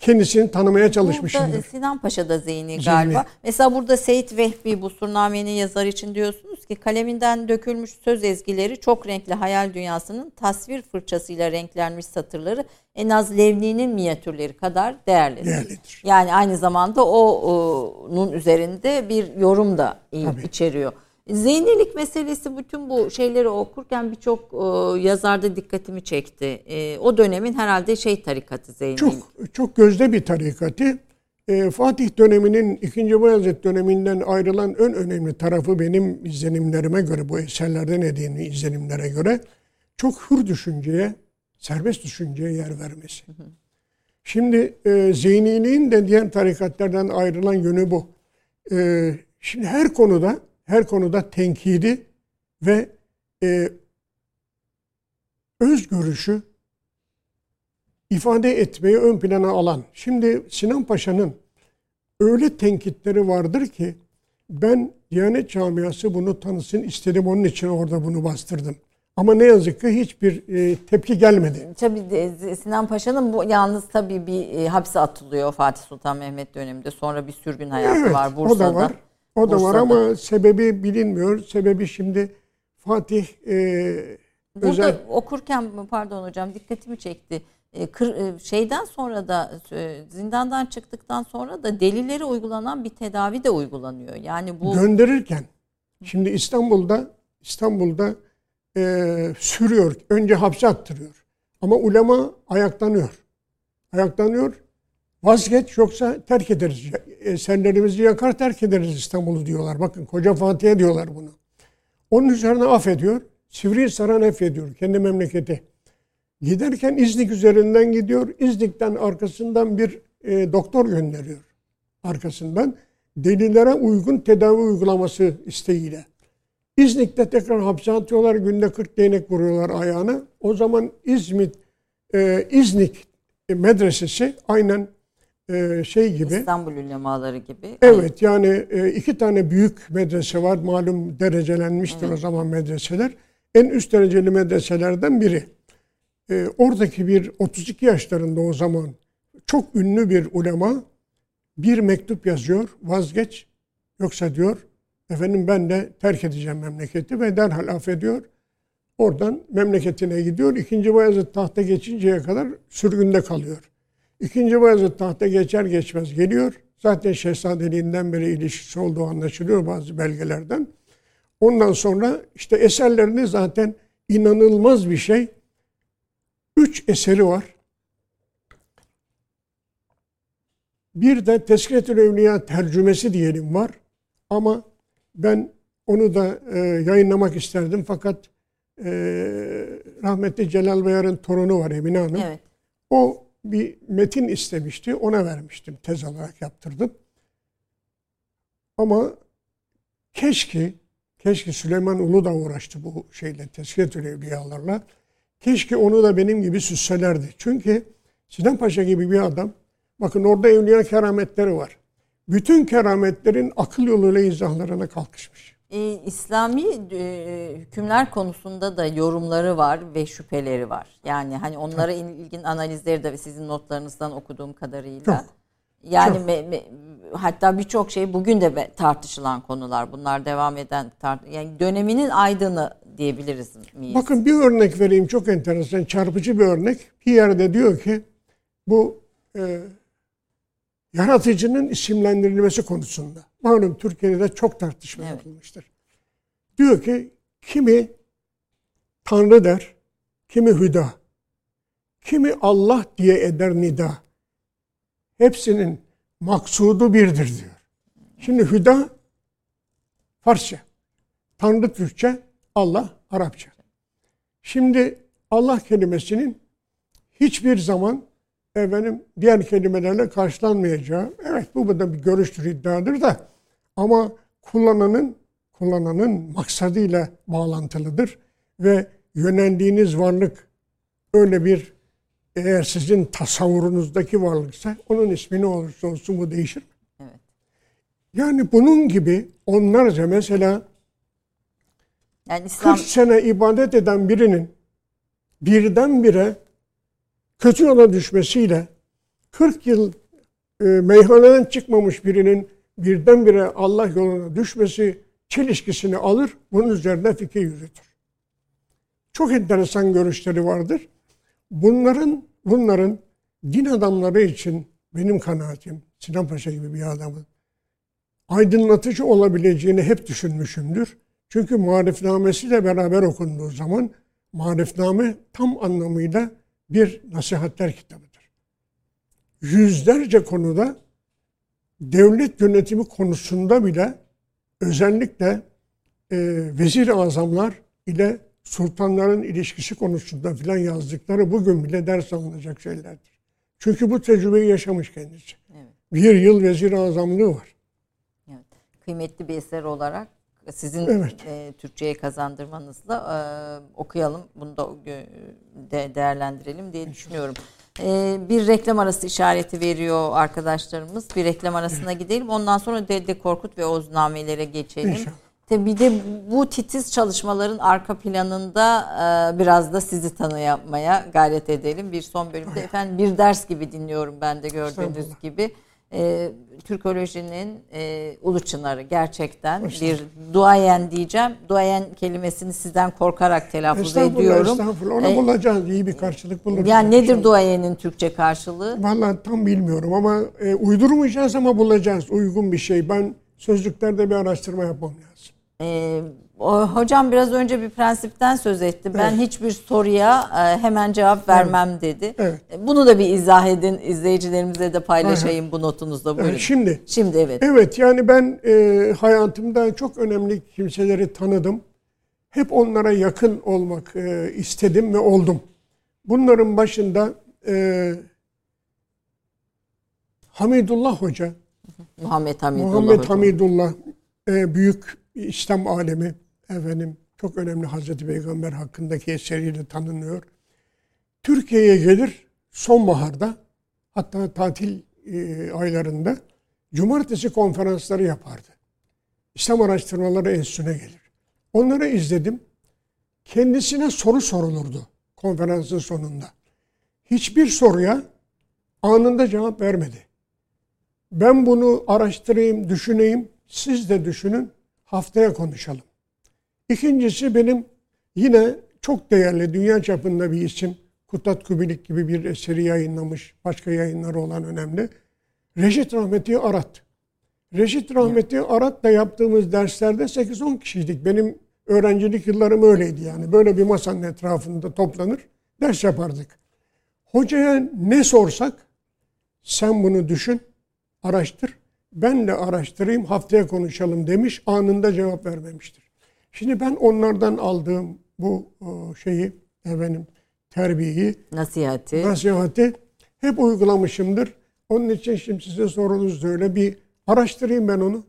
kendisini tanımaya Burada çalışmışımdır. Sinan Paşa da zihni Zihni. galiba. Mesela burada Seyit Vehbi bu Surnamenin yazarı için diyorsunuz ki kaleminden dökülmüş söz ezgileri çok renkli hayal dünyasının tasvir fırçasıyla renklenmiş satırları en az Levni'nin minyatürleri kadar değerlidir. Değerlidir. Yani aynı zamanda o, onun üzerinde bir yorum da Tabii. içeriyor. Zeynilik meselesi bütün bu şeyleri okurken birçok e, yazarda dikkatimi çekti. E, o dönemin herhalde şey tarikatı Zeynilik. Çok çok gözde bir tarikatı. Ee, Fatih döneminin ikinci Bayezid döneminden ayrılan en önemli tarafı benim izlenimlerime göre bu eserlerden edindiğim izlenimlere göre çok hür düşünceye, serbest düşünceye yer vermesi. Şimdi e, Zeyniliğin de diğer tarikatlardan ayrılan yönü bu. E, şimdi her konuda her konuda tenkidi ve e, öz görüşü ifade etmeyi ön plana alan. Şimdi Sinan Paşa'nın öyle tenkitleri vardır ki ben Diyanet camiası bunu tanısın istedim onun için orada bunu bastırdım. Ama ne yazık ki hiçbir e, tepki gelmedi. Tabii Sinan Paşa'nın bu yalnız tabii bir e, hapse atılıyor Fatih Sultan Mehmet döneminde. Sonra bir sürgün hayatı Evet, var Bursa'da. o da var. O da var ama sebebi bilinmiyor. Sebebi şimdi Fatih e, Burada özel okurken pardon hocam dikkatimi çekti. E, kır- e, şeyden sonra da e, zindandan çıktıktan sonra da delilere uygulanan bir tedavi de uygulanıyor. Yani bu gönderirken şimdi İstanbul'da İstanbul'da e, sürüyor. Önce hapse attırıyor. Ama ulema ayaklanıyor. Ayaklanıyor. Vazgeç yoksa terk ederiz. Eserlerimizi yakar terk ederiz İstanbul'u diyorlar. Bakın koca Fatih'e diyorlar bunu. Onun üzerine affediyor. Sivrihisar'a nefrediyor. Kendi memleketi. Giderken İznik üzerinden gidiyor. İznik'ten arkasından bir e, doktor gönderiyor. Arkasından delillere uygun tedavi uygulaması isteğiyle. İznik'te tekrar hapse atıyorlar. Günde 40 değnek vuruyorlar ayağına. O zaman İzmit, e, İznik medresesi aynen e, şey gibi. İstanbul ulemaları gibi. Evet yani e, iki tane büyük medrese var. Malum derecelenmiştir o zaman medreseler. En üst dereceli medreselerden biri. E, oradaki bir 32 yaşlarında o zaman çok ünlü bir ulema bir mektup yazıyor. Vazgeç yoksa diyor efendim ben de terk edeceğim memleketi ve derhal affediyor. Oradan memleketine gidiyor. İkinci Bayezid tahta geçinceye kadar sürgünde kalıyor. İkinci Bayezid tahta geçer geçmez geliyor. Zaten şehzadeliğinden beri ilişkisi olduğu anlaşılıyor bazı belgelerden. Ondan sonra işte eserlerini zaten inanılmaz bir şey. Üç eseri var. Bir de Tezkiretül Evliya tercümesi diyelim var. Ama ben onu da e, yayınlamak isterdim. Fakat e, rahmetli Celal Bayar'ın torunu var Emine Hanım. Evet. O bir metin istemişti. Ona vermiştim. Tez olarak yaptırdım. Ama keşke keşke Süleyman Ulu da uğraştı bu şeyle Tezkiretül Evliyalarla. Keşke onu da benim gibi süsselerdi. Çünkü Sinan Paşa gibi bir adam bakın orada evliya kerametleri var. Bütün kerametlerin akıl yoluyla izahlarına kalkışmış. E, İslami e, hükümler konusunda da yorumları var ve şüpheleri var. Yani hani onlara ilgin analizleri de sizin notlarınızdan okuduğum kadarıyla. Çok. Yani Çok. me- me- hatta birçok şey bugün de tartışılan konular. Bunlar devam eden tart- yani döneminin aydını diyebiliriz miyiz? Bakın bir örnek vereyim çok enteresan, çarpıcı bir örnek. Bir yerde diyor ki bu e, yaratıcının isimlendirilmesi konusunda. Malum Türkiye'de çok tartışma Evet. yapılmıştır. Diyor ki kimi Tanrı der, kimi Hüda, kimi Allah diye eder nida. Hepsinin maksudu birdir diyor. Şimdi Hüda Farsça, Tanrı Türkçe, Allah Arapça. Şimdi Allah kelimesinin hiçbir zaman efendim diğer kelimelerle karşılanmayacağı, evet bu da bir görüştür iddiadır da ama kullananın kullananın maksadıyla bağlantılıdır ve yöneldiğiniz varlık öyle bir eğer sizin tasavvurunuzdaki varlıksa onun ismi ne olursa olsun bu değişir mi? Evet. Yani bunun gibi onlarca mesela Yani İslam 40 sene ibadet eden birinin birdenbire kötü yola düşmesiyle 40 yıl e, meyhaneden çıkmamış birinin birdenbire Allah yoluna düşmesi çelişkisini alır, bunun üzerine fikir yürütür. Çok enteresan görüşleri vardır. Bunların bunların din adamları için benim kanaatim Sinan Paşa gibi bir adamın aydınlatıcı olabileceğini hep düşünmüşümdür. Çünkü marifnamesiyle beraber okunduğu zaman marifname tam anlamıyla bir nasihatler kitabıdır. Yüzlerce konuda devlet yönetimi konusunda bile özellikle e, vezir azamlar ile sultanların ilişkisi konusunda filan yazdıkları bugün bile ders alınacak şeylerdir. Çünkü bu tecrübeyi yaşamış kendisi. Evet. Bir yıl vezir azamlığı var. Evet. Kıymetli bir eser olarak sizin Evet. e, Türkçe'ye kazandırmanızla e, okuyalım. Bunu da de, değerlendirelim diye düşünüyorum. E, bir reklam arası işareti veriyor arkadaşlarımız. Bir reklam arasına gidelim. Ondan sonra Dede Korkut ve Oğuznamelere geçelim. İnşallah. Tabii bir de bu titiz çalışmaların arka planında e, biraz da sizi tanıyamaya gayret edelim. Bir son bölümde efendim bir ders gibi dinliyorum ben de gördüğünüz gibi. E, Türkolojinin e, ulu çınarı gerçekten bir duayen diyeceğim. Duayen kelimesini sizden korkarak telaffuz Estağfurullah, ediyorum. estağfurullah. Ona E, bulacağız. iyi bir karşılık buluruz. yani nedir İnşallah. duayenin Türkçe karşılığı? Vallahi tam bilmiyorum ama e, uydurmayacağız ama bulacağız uygun bir şey. Ben sözlüklerde bir araştırma yapmam lazım. Ee, o, hocam biraz önce bir prensipten söz etti. Ben Evet. hiçbir soruya e, hemen cevap vermem dedi. Evet. E, Bunu da bir izah edin. izleyicilerimize de paylaşayım bu notunuzda. Buyurun. Evet, şimdi Şimdi evet. evet yani ben e, hayatımda çok önemli kimseleri tanıdım. Hep onlara yakın olmak e, istedim ve oldum. Bunların başında e, Hamidullah Hoca, Muhammed Hamidullah Muhammed. Hamidullah e, büyük İslam alemi efendim çok önemli Hazreti Peygamber hakkındaki eseriyle tanınıyor. Türkiye'ye gelir sonbaharda hatta tatil e, aylarında cumartesi konferansları yapardı. İslam Araştırmaları Enstitüsü'ne gelir. Onları izledim. Kendisine soru sorulurdu konferansın sonunda. Hiçbir soruya anında cevap vermedi. Ben bunu araştırayım, düşüneyim. Siz de düşünün. Haftaya konuşalım. İkincisi benim yine çok değerli dünya çapında bir isim. Kutat Kubilik gibi bir eseri yayınlamış. Başka yayınları olan önemli. Reşit Rahmeti Arat. Reşit Rahmeti Arat'la yaptığımız derslerde 8-10 kişiydik. Benim öğrencilik yıllarım öyleydi yani. Böyle bir masanın etrafında toplanır, ders yapardık. Hocaya ne sorsak, sen bunu düşün, araştır. Ben de araştırayım haftaya konuşalım demiş. Anında cevap vermemiştir. Şimdi ben onlardan aldığım bu şeyi efendim terbiyeyi, nasihati, nasihati hep uygulamışımdır. Onun için şimdi size sorunuz da öyle bir araştırayım ben onu.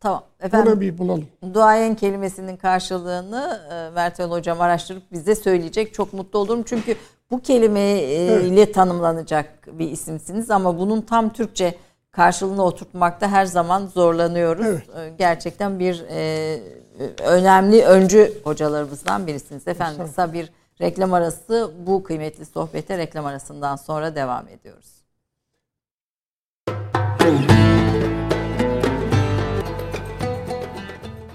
Tamam. Efendim, Ona bir bulalım. Duayen kelimesinin karşılığını e, Mertel Hocam araştırıp bize söyleyecek. Çok mutlu olurum. Çünkü bu kelimeyle evet. tanımlanacak bir isimsiniz ama bunun tam Türkçe karşılığını oturtmakta her zaman zorlanıyoruz. Evet. E, gerçekten bir e, önemli öncü hocalarımızdan birisiniz. Efendim kısa bir reklam arası bu kıymetli sohbete reklam arasından sonra devam ediyoruz.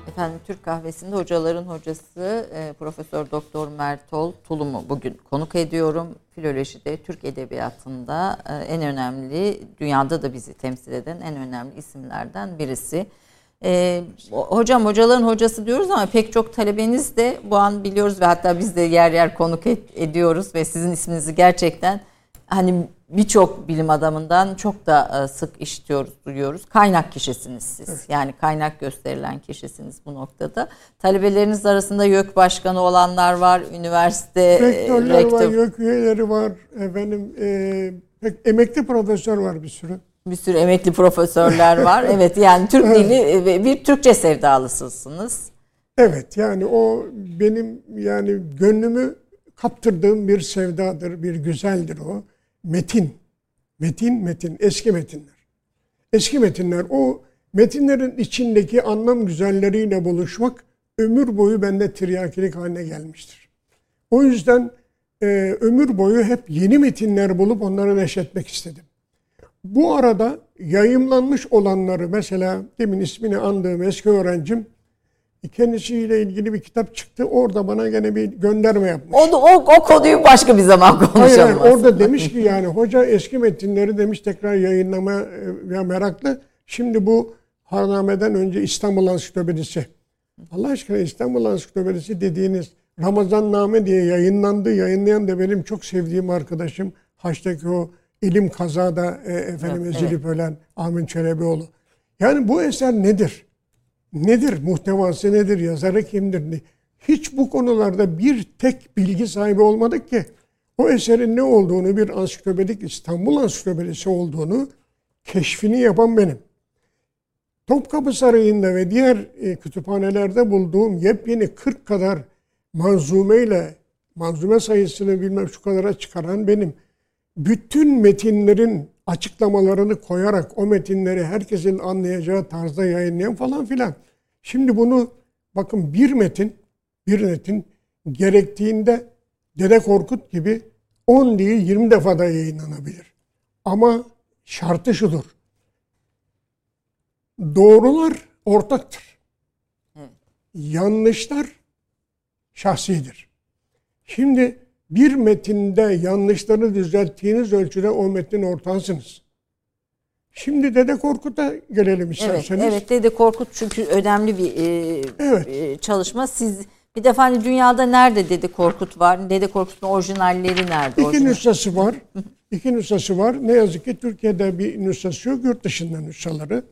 Efendim Türk Kahvesi'nde hocaların hocası e, Profesör Doktor Mertol Tulum'u bugün konuk ediyorum. Filolojide, Türk Edebiyatı'nda e, en önemli, dünyada da bizi temsil eden en önemli isimlerden birisi. E, hocam hocaların hocası diyoruz ama pek çok talebeniz de bu an biliyoruz ve hatta biz de yer yer konuk et, ediyoruz ve sizin isminizi gerçekten hani birçok bilim adamından çok da e, sık işitiyoruz, duyuyoruz. Kaynak kişisiniz siz. Evet. Yani kaynak gösterilen kişisiniz bu noktada. Talebeleriniz arasında YÖK başkanı olanlar var, üniversite e, Rektörler rektör. var, YÖK üyeleri var, efendim e, emekli profesör var bir sürü. Bir sürü emekli profesörler var. evet yani Türk dili ve bir Türkçe sevdalısısınız. Evet yani o benim yani gönlümü kaptırdığım bir sevdadır, bir güzeldir o metin. Metin, metin, eski metinler. Eski metinler, o metinlerin içindeki anlam güzelleriyle buluşmak ömür boyu bende tiryakilik haline gelmiştir. O yüzden e, ömür boyu hep yeni metinler bulup onları neşretmek istedim. Bu arada yayımlanmış olanları mesela demin ismini andığım eski öğrencim kendisiyle ilgili bir kitap çıktı. Orada bana gene bir gönderme yapmış. O, o, o konuyu başka bir zaman konuşalım. Hayır, orada demiş ki yani hoca eski metinleri demiş tekrar yayınlamaya e, meraklı. Şimdi bu Harname'den önce İstanbul Ansiklopedisi. Allah aşkına İstanbul Ansiklopedisi dediğiniz Ramazan Name diye yayınlandı. Yayınlayan da benim çok sevdiğim arkadaşım. Haç'taki o ilim kazada e, efendim evet, ezilip evet. ölen Amin Çelebioğlu. Yani bu eser nedir? nedir, muhtevası nedir, yazarı kimdir? Hiç bu konularda bir tek bilgi sahibi olmadık ki o eserin ne olduğunu bir ansiklopedik İstanbul ansiklopedisi olduğunu keşfini yapan benim. Topkapı Sarayı'nda ve diğer e, kütüphanelerde bulduğum yepyeni 40 kadar manzumeyle manzume sayısını bilmem şu kadara çıkaran benim. Bütün metinlerin açıklamalarını koyarak o metinleri herkesin anlayacağı tarzda yayınlayan falan filan. Şimdi bunu bakın bir metin, bir metin gerektiğinde Dede Korkut gibi 10 değil 20 defa da yayınlanabilir. Ama şartı şudur. Doğrular ortaktır. Yanlışlar şahsidir. Şimdi bir metinde yanlışları düzelttiğiniz ölçüde o metnin ortağısınız. Şimdi Dede Korkut'a gelelim isterseniz. Evet, evet Dede Korkut çünkü önemli bir e, evet. e, çalışma. Siz bir defa hani dünyada nerede Dede Korkut var? Dede Korkut'un orijinalleri nerede? İki orijinal? nüshası var. İki nüshası var. Ne yazık ki Türkiye'de bir nüshası yok. Yurt dışında nüshaları.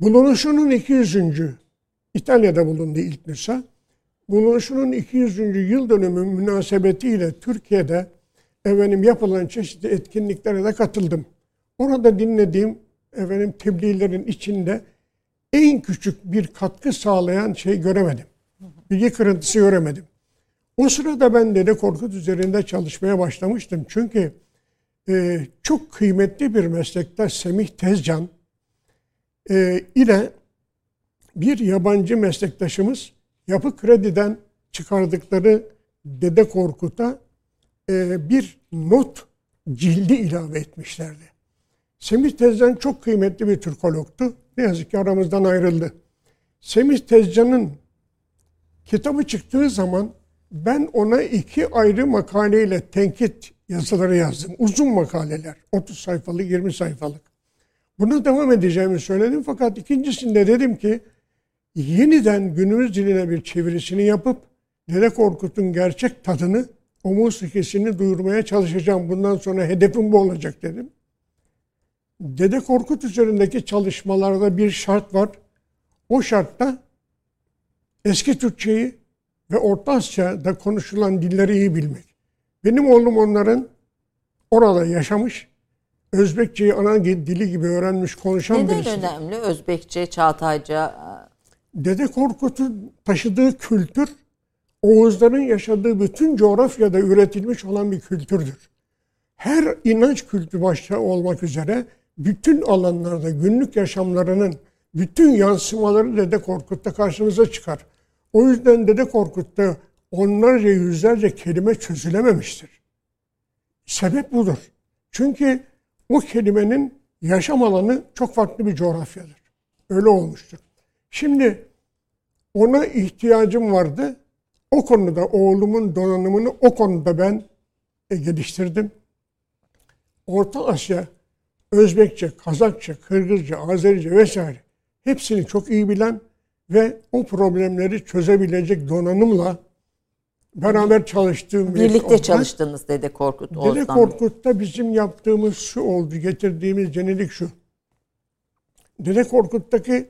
Bulunuşunun 200. İtalya'da bulundu ilk nüsha bulunuşunun 200. yıl dönümü münasebetiyle Türkiye'de efendim yapılan çeşitli etkinliklere de katıldım. Orada dinlediğim efendim tebliğlerin içinde en küçük bir katkı sağlayan şey göremedim. Bilgi kırıntısı göremedim. O sırada ben Dede Korkut üzerinde çalışmaya başlamıştım. Çünkü e, çok kıymetli bir meslektaş Semih Tezcan e, ile bir yabancı meslektaşımız Yapı Kredi'den çıkardıkları Dede Korkut'a e, bir not cildi ilave etmişlerdi. Semih Tezcan çok kıymetli bir Türkologtu. Ne yazık ki aramızdan ayrıldı. Semih Tezcan'ın kitabı çıktığı zaman ben ona iki ayrı makaleyle tenkit yazıları yazdım. Uzun makaleler. 30 sayfalık, 20 sayfalık. Buna devam edeceğimi söyledim fakat ikincisinde dedim ki yeniden günümüz diline bir çevirisini yapıp Dede Korkut'un gerçek tadını, o musikisini duyurmaya çalışacağım. Bundan sonra hedefim bu olacak dedim. Dede Korkut üzerindeki çalışmalarda bir şart var. O şartta eski Türkçeyi ve Orta Asya'da konuşulan dilleri iyi bilmek. Benim oğlum onların orada yaşamış, Özbekçeyi ana dili gibi öğrenmiş, konuşan Neden birisi. önemli? Özbekçe, Çağatayca. Dede Korkut'un taşıdığı kültür, Oğuzların yaşadığı bütün coğrafyada üretilmiş olan bir kültürdür. Her inanç kültü başta olmak üzere bütün alanlarda günlük yaşamlarının bütün yansımaları Dede Korkut'ta karşımıza çıkar. O yüzden Dede Korkut'ta onlarca yüzlerce kelime çözülememiştir. Sebep budur. Çünkü o kelimenin yaşam alanı çok farklı bir coğrafyadır. Öyle olmuştur. Şimdi ona ihtiyacım vardı. O konuda oğlumun donanımını o konuda ben e, geliştirdim. Orta Asya, Özbekçe, Kazakça, Kırgızca, Azerice vesaire hepsini çok iyi bilen ve o problemleri çözebilecek donanımla beraber çalıştığım Birlikte bir çalıştınız Dede Korkut. Dede Korkut'ta bizim yaptığımız şu oldu, getirdiğimiz yenilik şu. Dede Korkut'taki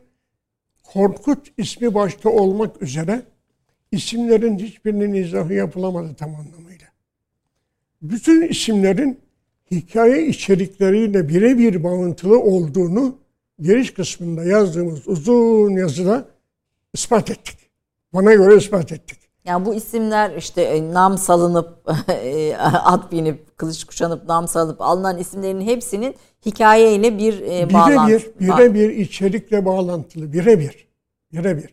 Korkut ismi başta olmak üzere isimlerin hiçbirinin izahı yapılamadı tam anlamıyla. Bütün isimlerin hikaye içerikleriyle birebir bağıntılı olduğunu giriş kısmında yazdığımız uzun yazıda ispat ettik. Bana göre ispat ettik. Yani bu isimler işte e, nam salınıp e, at binip kılıç kuşanıp nam salınıp alınan isimlerin hepsinin hikayeyle bir e, bağlantı. Birebir, birebir içerikle bağlantılı. Birebir. Birebir.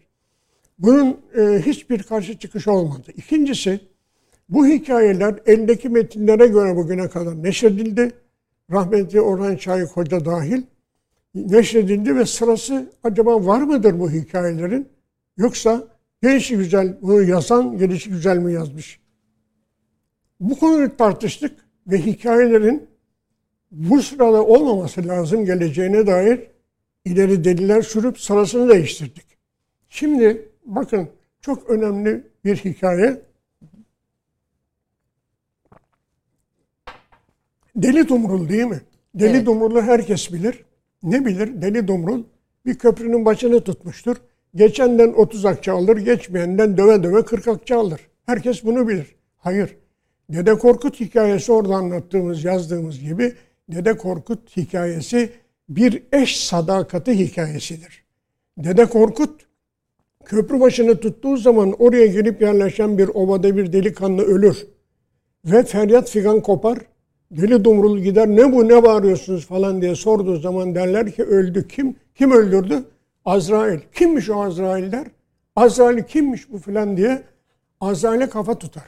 Bunun e, hiçbir karşı çıkış olmadı. İkincisi bu hikayeler eldeki metinlere göre bugüne kadar neşredildi. Rahmetli Orhan Çayık Hoca dahil neşredildi ve sırası acaba var mıdır bu hikayelerin? Yoksa gelişi güzel, bunu yazan gelişi güzel mi yazmış? Bu konuyu tartıştık ve hikayelerin bu sırada olmaması lazım geleceğine dair ileri deliller sürüp sırasını değiştirdik. Şimdi bakın çok önemli bir hikaye. Deli Dumrul değil mi? Deli evet. Dumrul'u herkes bilir. Ne bilir? Deli Dumrul bir köprünün başını tutmuştur. Geçenden 30 akçe alır, geçmeyenden döve döve 40 akçe alır. Herkes bunu bilir. Hayır. Dede Korkut hikayesi orada anlattığımız, yazdığımız gibi Dede Korkut hikayesi bir eş sadakati hikayesidir. Dede Korkut köprü başını tuttuğu zaman oraya girip yerleşen bir obada bir delikanlı ölür. Ve feryat figan kopar. Deli dumrul gider ne bu ne bağırıyorsunuz falan diye sorduğu zaman derler ki öldü. Kim? Kim öldürdü? Azrail. Kimmiş o Azrail der. Azrail kimmiş bu filan diye Azrail'e kafa tutar.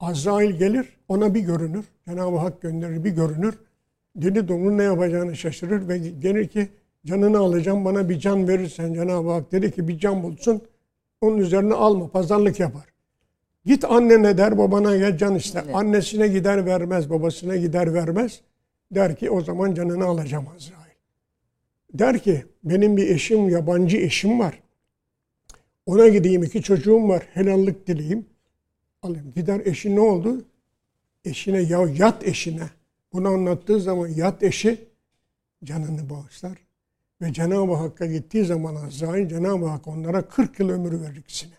Azrail gelir ona bir görünür. Cenab-ı Hak gönderir bir görünür. Deli dumrul ne yapacağını şaşırır ve denir ki canını alacağım bana bir can verirsen Cenab-ı Hak dedi ki bir can bulsun onun üzerine alma pazarlık yapar. Git annene der babana gel can iste. Evet. Annesine gider vermez babasına gider vermez. Der ki o zaman canını alacağım Azrail. Der ki benim bir eşim yabancı eşim var. Ona gideyim iki çocuğum var helallik dileyim. Alayım. Gider eşi ne oldu? Eşine ya yat eşine. Bunu anlattığı zaman yat eşi canını bağışlar. Ve Cenab-ı Hakk'a gittiği zaman Azrail Cenab-ı Hak onlara 40 yıl ömür verir ikisine.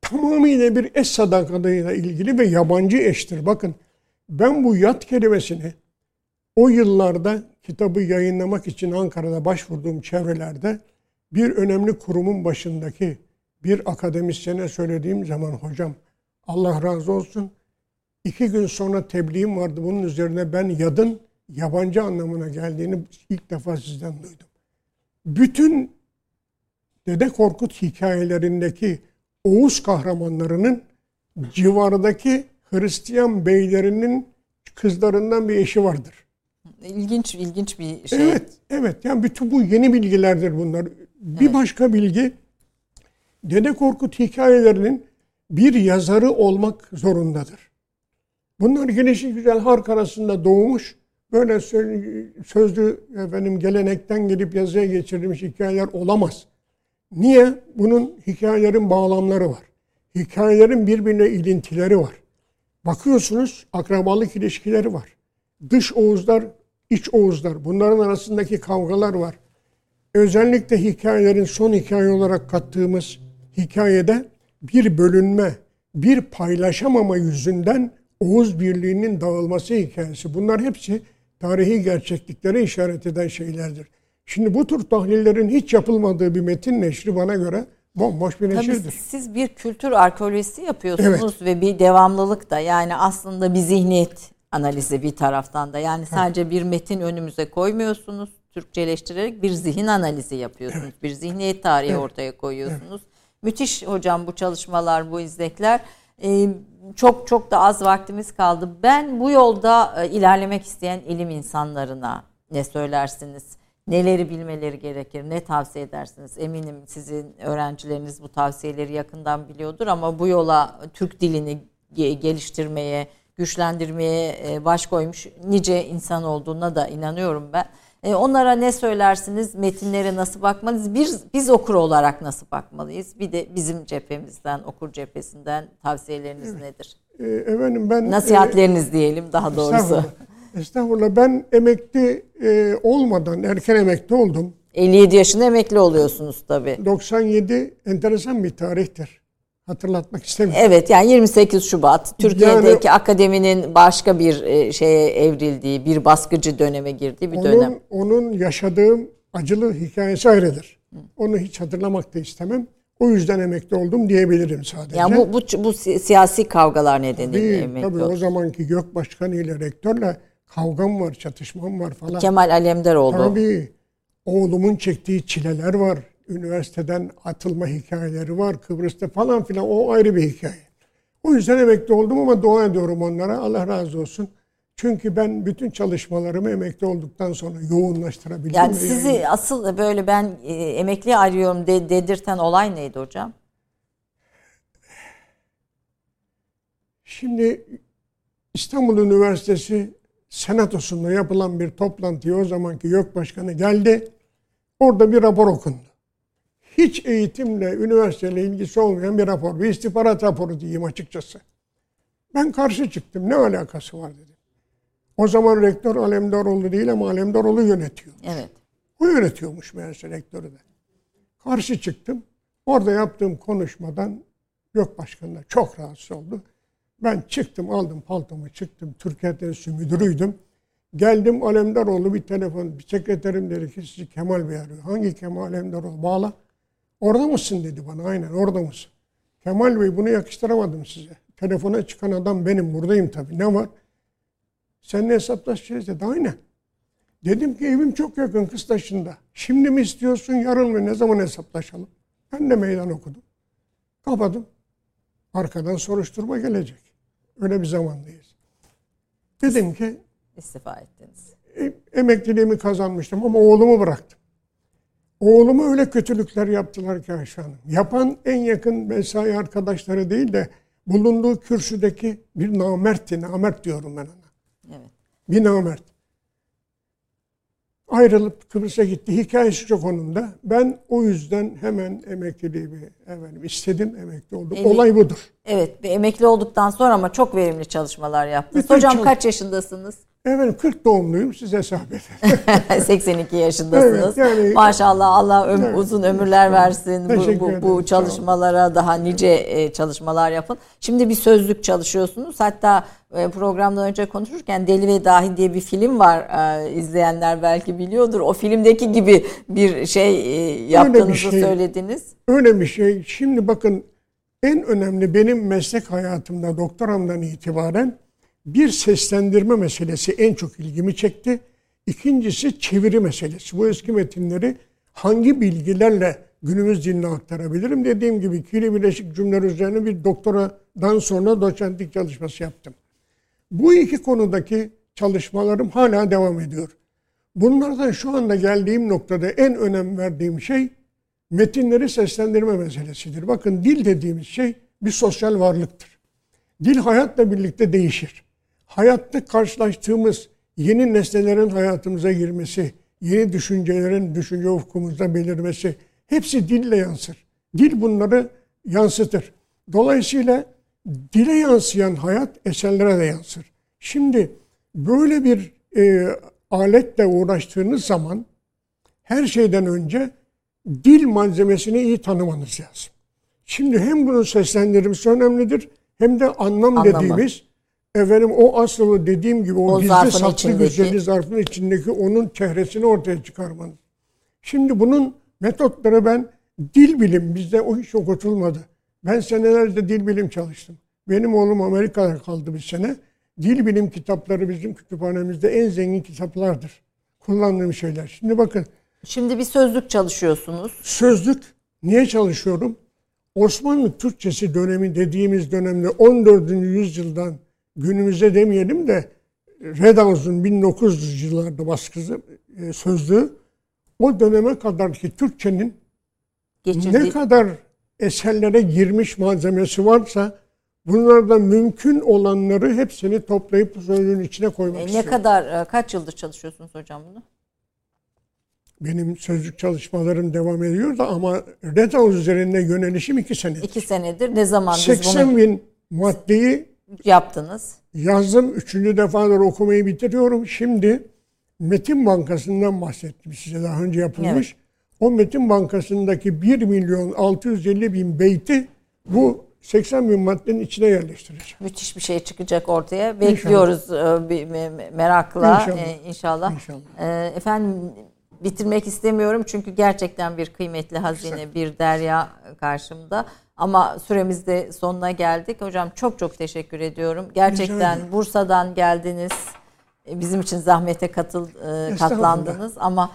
Tamamıyla bir eş sadakadıyla ilgili ve yabancı eştir. Bakın ben bu yat kelimesini o yıllarda kitabı yayınlamak için Ankara'da başvurduğum çevrelerde bir önemli kurumun başındaki bir akademisyene söylediğim zaman hocam Allah razı olsun. İki gün sonra tebliğim vardı. Bunun üzerine ben yadın yabancı anlamına geldiğini ilk defa sizden duydum. Bütün Dede Korkut hikayelerindeki Oğuz kahramanlarının civardaki Hristiyan beylerinin kızlarından bir eşi vardır. İlginç, ilginç bir şey. Evet, evet. Yani bütün bu yeni bilgilerdir bunlar. Bir evet. başka bilgi, Dede Korkut hikayelerinin bir yazarı olmak zorundadır. Bunlar gelişi güzel hark arasında doğmuş böyle sözlü efendim gelenekten gelip yazıya geçirilmiş hikayeler olamaz. Niye? Bunun hikayelerin bağlamları var. Hikayelerin birbirine ilintileri var. Bakıyorsunuz akrabalık ilişkileri var. Dış Oğuzlar iç Oğuzlar. Bunların arasındaki kavgalar var. Özellikle hikayelerin son hikaye olarak kattığımız hikayede bir bölünme, bir paylaşamama yüzünden Oğuz birliğinin dağılması hikayesi. Bunlar hepsi tarihi gerçekliklere işaret eden şeylerdir. Şimdi bu tür tahlillerin hiç yapılmadığı bir metin neşri bana göre bomboş bir neşirdir. Tabii siz bir kültür arkeolojisi yapıyorsunuz evet. ve bir devamlılık da yani aslında bir zihniyet analizi bir taraftan da. Yani sadece bir metin önümüze koymuyorsunuz. Türkçeleştirerek bir zihin analizi yapıyorsunuz. Evet. Bir zihniyet tarihi evet. ortaya koyuyorsunuz. Evet. Müthiş hocam bu çalışmalar, bu izlekler. Ee, çok çok da az vaktimiz kaldı. Ben bu yolda e, ilerlemek isteyen ilim insanlarına ne söylersiniz? Neleri bilmeleri gerekir? Ne tavsiye edersiniz? Eminim sizin öğrencileriniz bu tavsiyeleri yakından biliyordur ama bu yola Türk dilini geliştirmeye, güçlendirmeye e, baş koymuş nice insan olduğuna da inanıyorum ben. E, onlara ne söylersiniz? Metinlere nasıl bakmalıyız? Biz, biz okur olarak nasıl bakmalıyız? Bir de bizim cephemizden, okur cephesinden tavsiyeleriniz nedir? E, efendim ben... Nasihatleriniz e, diyelim daha doğrusu. Estağfurullah. estağfurullah. Ben emekli e, olmadan erken emekli oldum. 57 yaşında emekli oluyorsunuz tabii. 97 enteresan bir tarihtir hatırlatmak istemiyorum. Evet yani 28 Şubat Türkiye'deki yani, akademinin başka bir e, şeye evrildiği, bir baskıcı döneme girdiği bir onun, dönem. Onun yaşadığım acılı hikayesi ayrıdır. Onu hiç hatırlamak da istemem. O yüzden emekli oldum diyebilirim sadece. Yani bu, bu, bu siyasi kavgalar nedeniyle tabii, emekli Tabii oldum. o zamanki gök başkanı ile rektörle kavgam var, çatışmam var falan. Kemal Alemdaroğlu. Tabii. Oğlumun çektiği çileler var üniversiteden atılma hikayeleri var. Kıbrıs'ta falan filan o ayrı bir hikaye. O yüzden emekli oldum ama dua ediyorum onlara. Allah razı olsun. Çünkü ben bütün çalışmalarımı emekli olduktan sonra yoğunlaştırabildim. Yani sizi yani. asıl böyle ben e, emekli arıyorum de, dedirten olay neydi hocam? Şimdi İstanbul Üniversitesi senatosunda yapılan bir toplantıya o zamanki YÖK Başkanı geldi. Orada bir rapor okundu hiç eğitimle, üniversiteyle ilgisi olmayan bir rapor. Bir istihbarat raporu diyeyim açıkçası. Ben karşı çıktım. Ne alakası var dedim. O zaman rektör Alemdaroğlu değil ama Alemdaroğlu yönetiyor. Evet. O yönetiyormuş meğerse rektörü de. Karşı çıktım. Orada yaptığım konuşmadan yok başkanına çok rahatsız oldu. Ben çıktım, aldım paltomu, çıktım. Türkiye Televizyon müdürüydüm. Geldim Alemdaroğlu bir telefon, bir sekreterim dedi ki sizi Kemal Bey arıyor. Hangi Kemal Alemdaroğlu? Bağla. Orada mısın dedi bana. Aynen orada mısın? Kemal Bey bunu yakıştıramadım size. Telefona çıkan adam benim. Buradayım tabii. Ne var? Seninle hesaplaşacağız dedi. Aynen. Dedim ki evim çok yakın Kıstaşı'nda. Şimdi mi istiyorsun yarın mı? Ne zaman hesaplaşalım? Ben de meydan okudum. Kapadım. Arkadan soruşturma gelecek. Öyle bir zamandayız. Dedim ki istifa ettiniz. E, emekliliğimi kazanmıştım ama oğlumu bıraktım. Oğluma öyle kötülükler yaptılar ki Ayşe Hanım. Yapan en yakın mesai arkadaşları değil de bulunduğu kürsüdeki bir namertti. Namert diyorum ben ona. Evet. Bir namert. Ayrılıp Kıbrıs'a gitti. Hikayesi çok onun da. Ben o yüzden hemen emekliliğimi efendim, istedim. Emekli oldum. Emek, Olay budur. Evet. Bir emekli olduktan sonra ama çok verimli çalışmalar yaptınız. Bütün Hocam kaç yaşındasınız? Efendim 40 doğumluyum size hesap edin. 82 yaşındasınız. Evet, yani, Maşallah Allah öm, evet, uzun ömürler versin. Bu, bu, bu çalışmalara daha nice e, çalışmalar yapın. Şimdi bir sözlük çalışıyorsunuz. Hatta e, programdan önce konuşurken Deli ve Dahi diye bir film var. E, izleyenler belki biliyordur. O filmdeki gibi bir şey yaptığınızı şey, söylediniz. Öyle bir şey. Şimdi bakın en önemli benim meslek hayatımda doktoramdan itibaren bir seslendirme meselesi en çok ilgimi çekti. İkincisi çeviri meselesi. Bu eski metinleri hangi bilgilerle günümüz diline aktarabilirim? Dediğim gibi ikili birleşik cümleler üzerine bir doktoradan sonra doçentlik çalışması yaptım. Bu iki konudaki çalışmalarım hala devam ediyor. Bunlardan şu anda geldiğim noktada en önem verdiğim şey metinleri seslendirme meselesidir. Bakın dil dediğimiz şey bir sosyal varlıktır. Dil hayatla birlikte değişir hayatta karşılaştığımız yeni nesnelerin hayatımıza girmesi, yeni düşüncelerin düşünce ufkumuzda belirmesi hepsi dille yansır. Dil bunları yansıtır. Dolayısıyla dile yansıyan hayat eserlere de yansır. Şimdi böyle bir e, aletle uğraştığınız zaman her şeyden önce dil malzemesini iyi tanımanız lazım. Şimdi hem bunun seslendirilmesi önemlidir hem de anlam Anlamı. dediğimiz efendim o asılı dediğim gibi o, O gizli saklı içindeki. güzeli zarfın içindeki onun çehresini ortaya çıkarmanız. Şimdi bunun metotları ben dil bilim bizde o hiç okutulmadı. Ben senelerce dil bilim çalıştım. Benim oğlum Amerika'da kaldı bir sene. Dil bilim kitapları bizim kütüphanemizde en zengin kitaplardır. Kullandığım şeyler. Şimdi bakın Şimdi bir sözlük çalışıyorsunuz. sözlük niye çalışıyorum? Osmanlı Türkçesi dönemi dediğimiz dönemde 14. yüzyıldan günümüze demeyelim de Redhaus'un 1900 yıllarda baskısı e, sözlüğü o döneme kadar ki Türkçenin Geçirdi. ne kadar eserlere girmiş malzemesi varsa bunlardan mümkün olanları hepsini toplayıp sözlüğün içine koymak E, ne istiyorum. kadar e, kaç yıldır çalışıyorsunuz hocam bunu? Benim sözlük çalışmalarım devam ediyor da ama Redhaus üzerinde yönelişim iki senedir. İki senedir. Ne zaman biz 80 bunu bin maddeyi yaptınız? yazdım. Üçüncü defadır okumayı bitiriyorum. Şimdi Metin Bankası'ndan bahsettim size daha önce yapılmış. O Metin Bankası'ndaki 1 milyon 650 bin beyti bu 80 bin maddenin içine yerleştireceğim. Müthiş bir şey çıkacak ortaya. Bekliyoruz e, me- me- merakla İnşallah. e, inşallah. İnşallah. E, efendim bitirmek istemiyorum çünkü gerçekten bir kıymetli hazine, bir derya karşımda. Ama süremiz de sonuna geldik. Hocam çok çok teşekkür ediyorum. Gerçekten. Bursa'dan geldiniz. E, Bizim için zahmete katıl e, katlandınız ama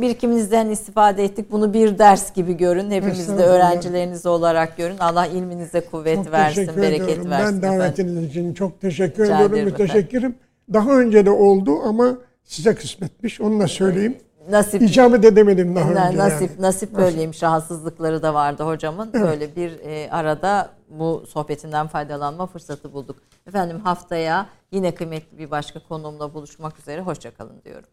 birikiminizden istifade ettik. Bunu bir ders gibi görün. Hepimiz de öğrencileriniz olarak görün. Allah ilminize kuvvet Çok versin, bereket ediyorum. versin. Ben efendim. davetiniz için çok teşekkür Rica ediyorum. Müteşekkirim. Daha önce de oldu ama size kısmetmiş. Onu da söyleyeyim. Nasip İcabet edemedim daha önce. nasip yani. nasip böyleymiş. Rahatsızlıkları da vardı hocamın. Böyle bir e, arada bu sohbetinden faydalanma fırsatı bulduk. Efendim haftaya yine kıymetli bir başka konuğumla buluşmak üzere. Hoşçakalın diyorum.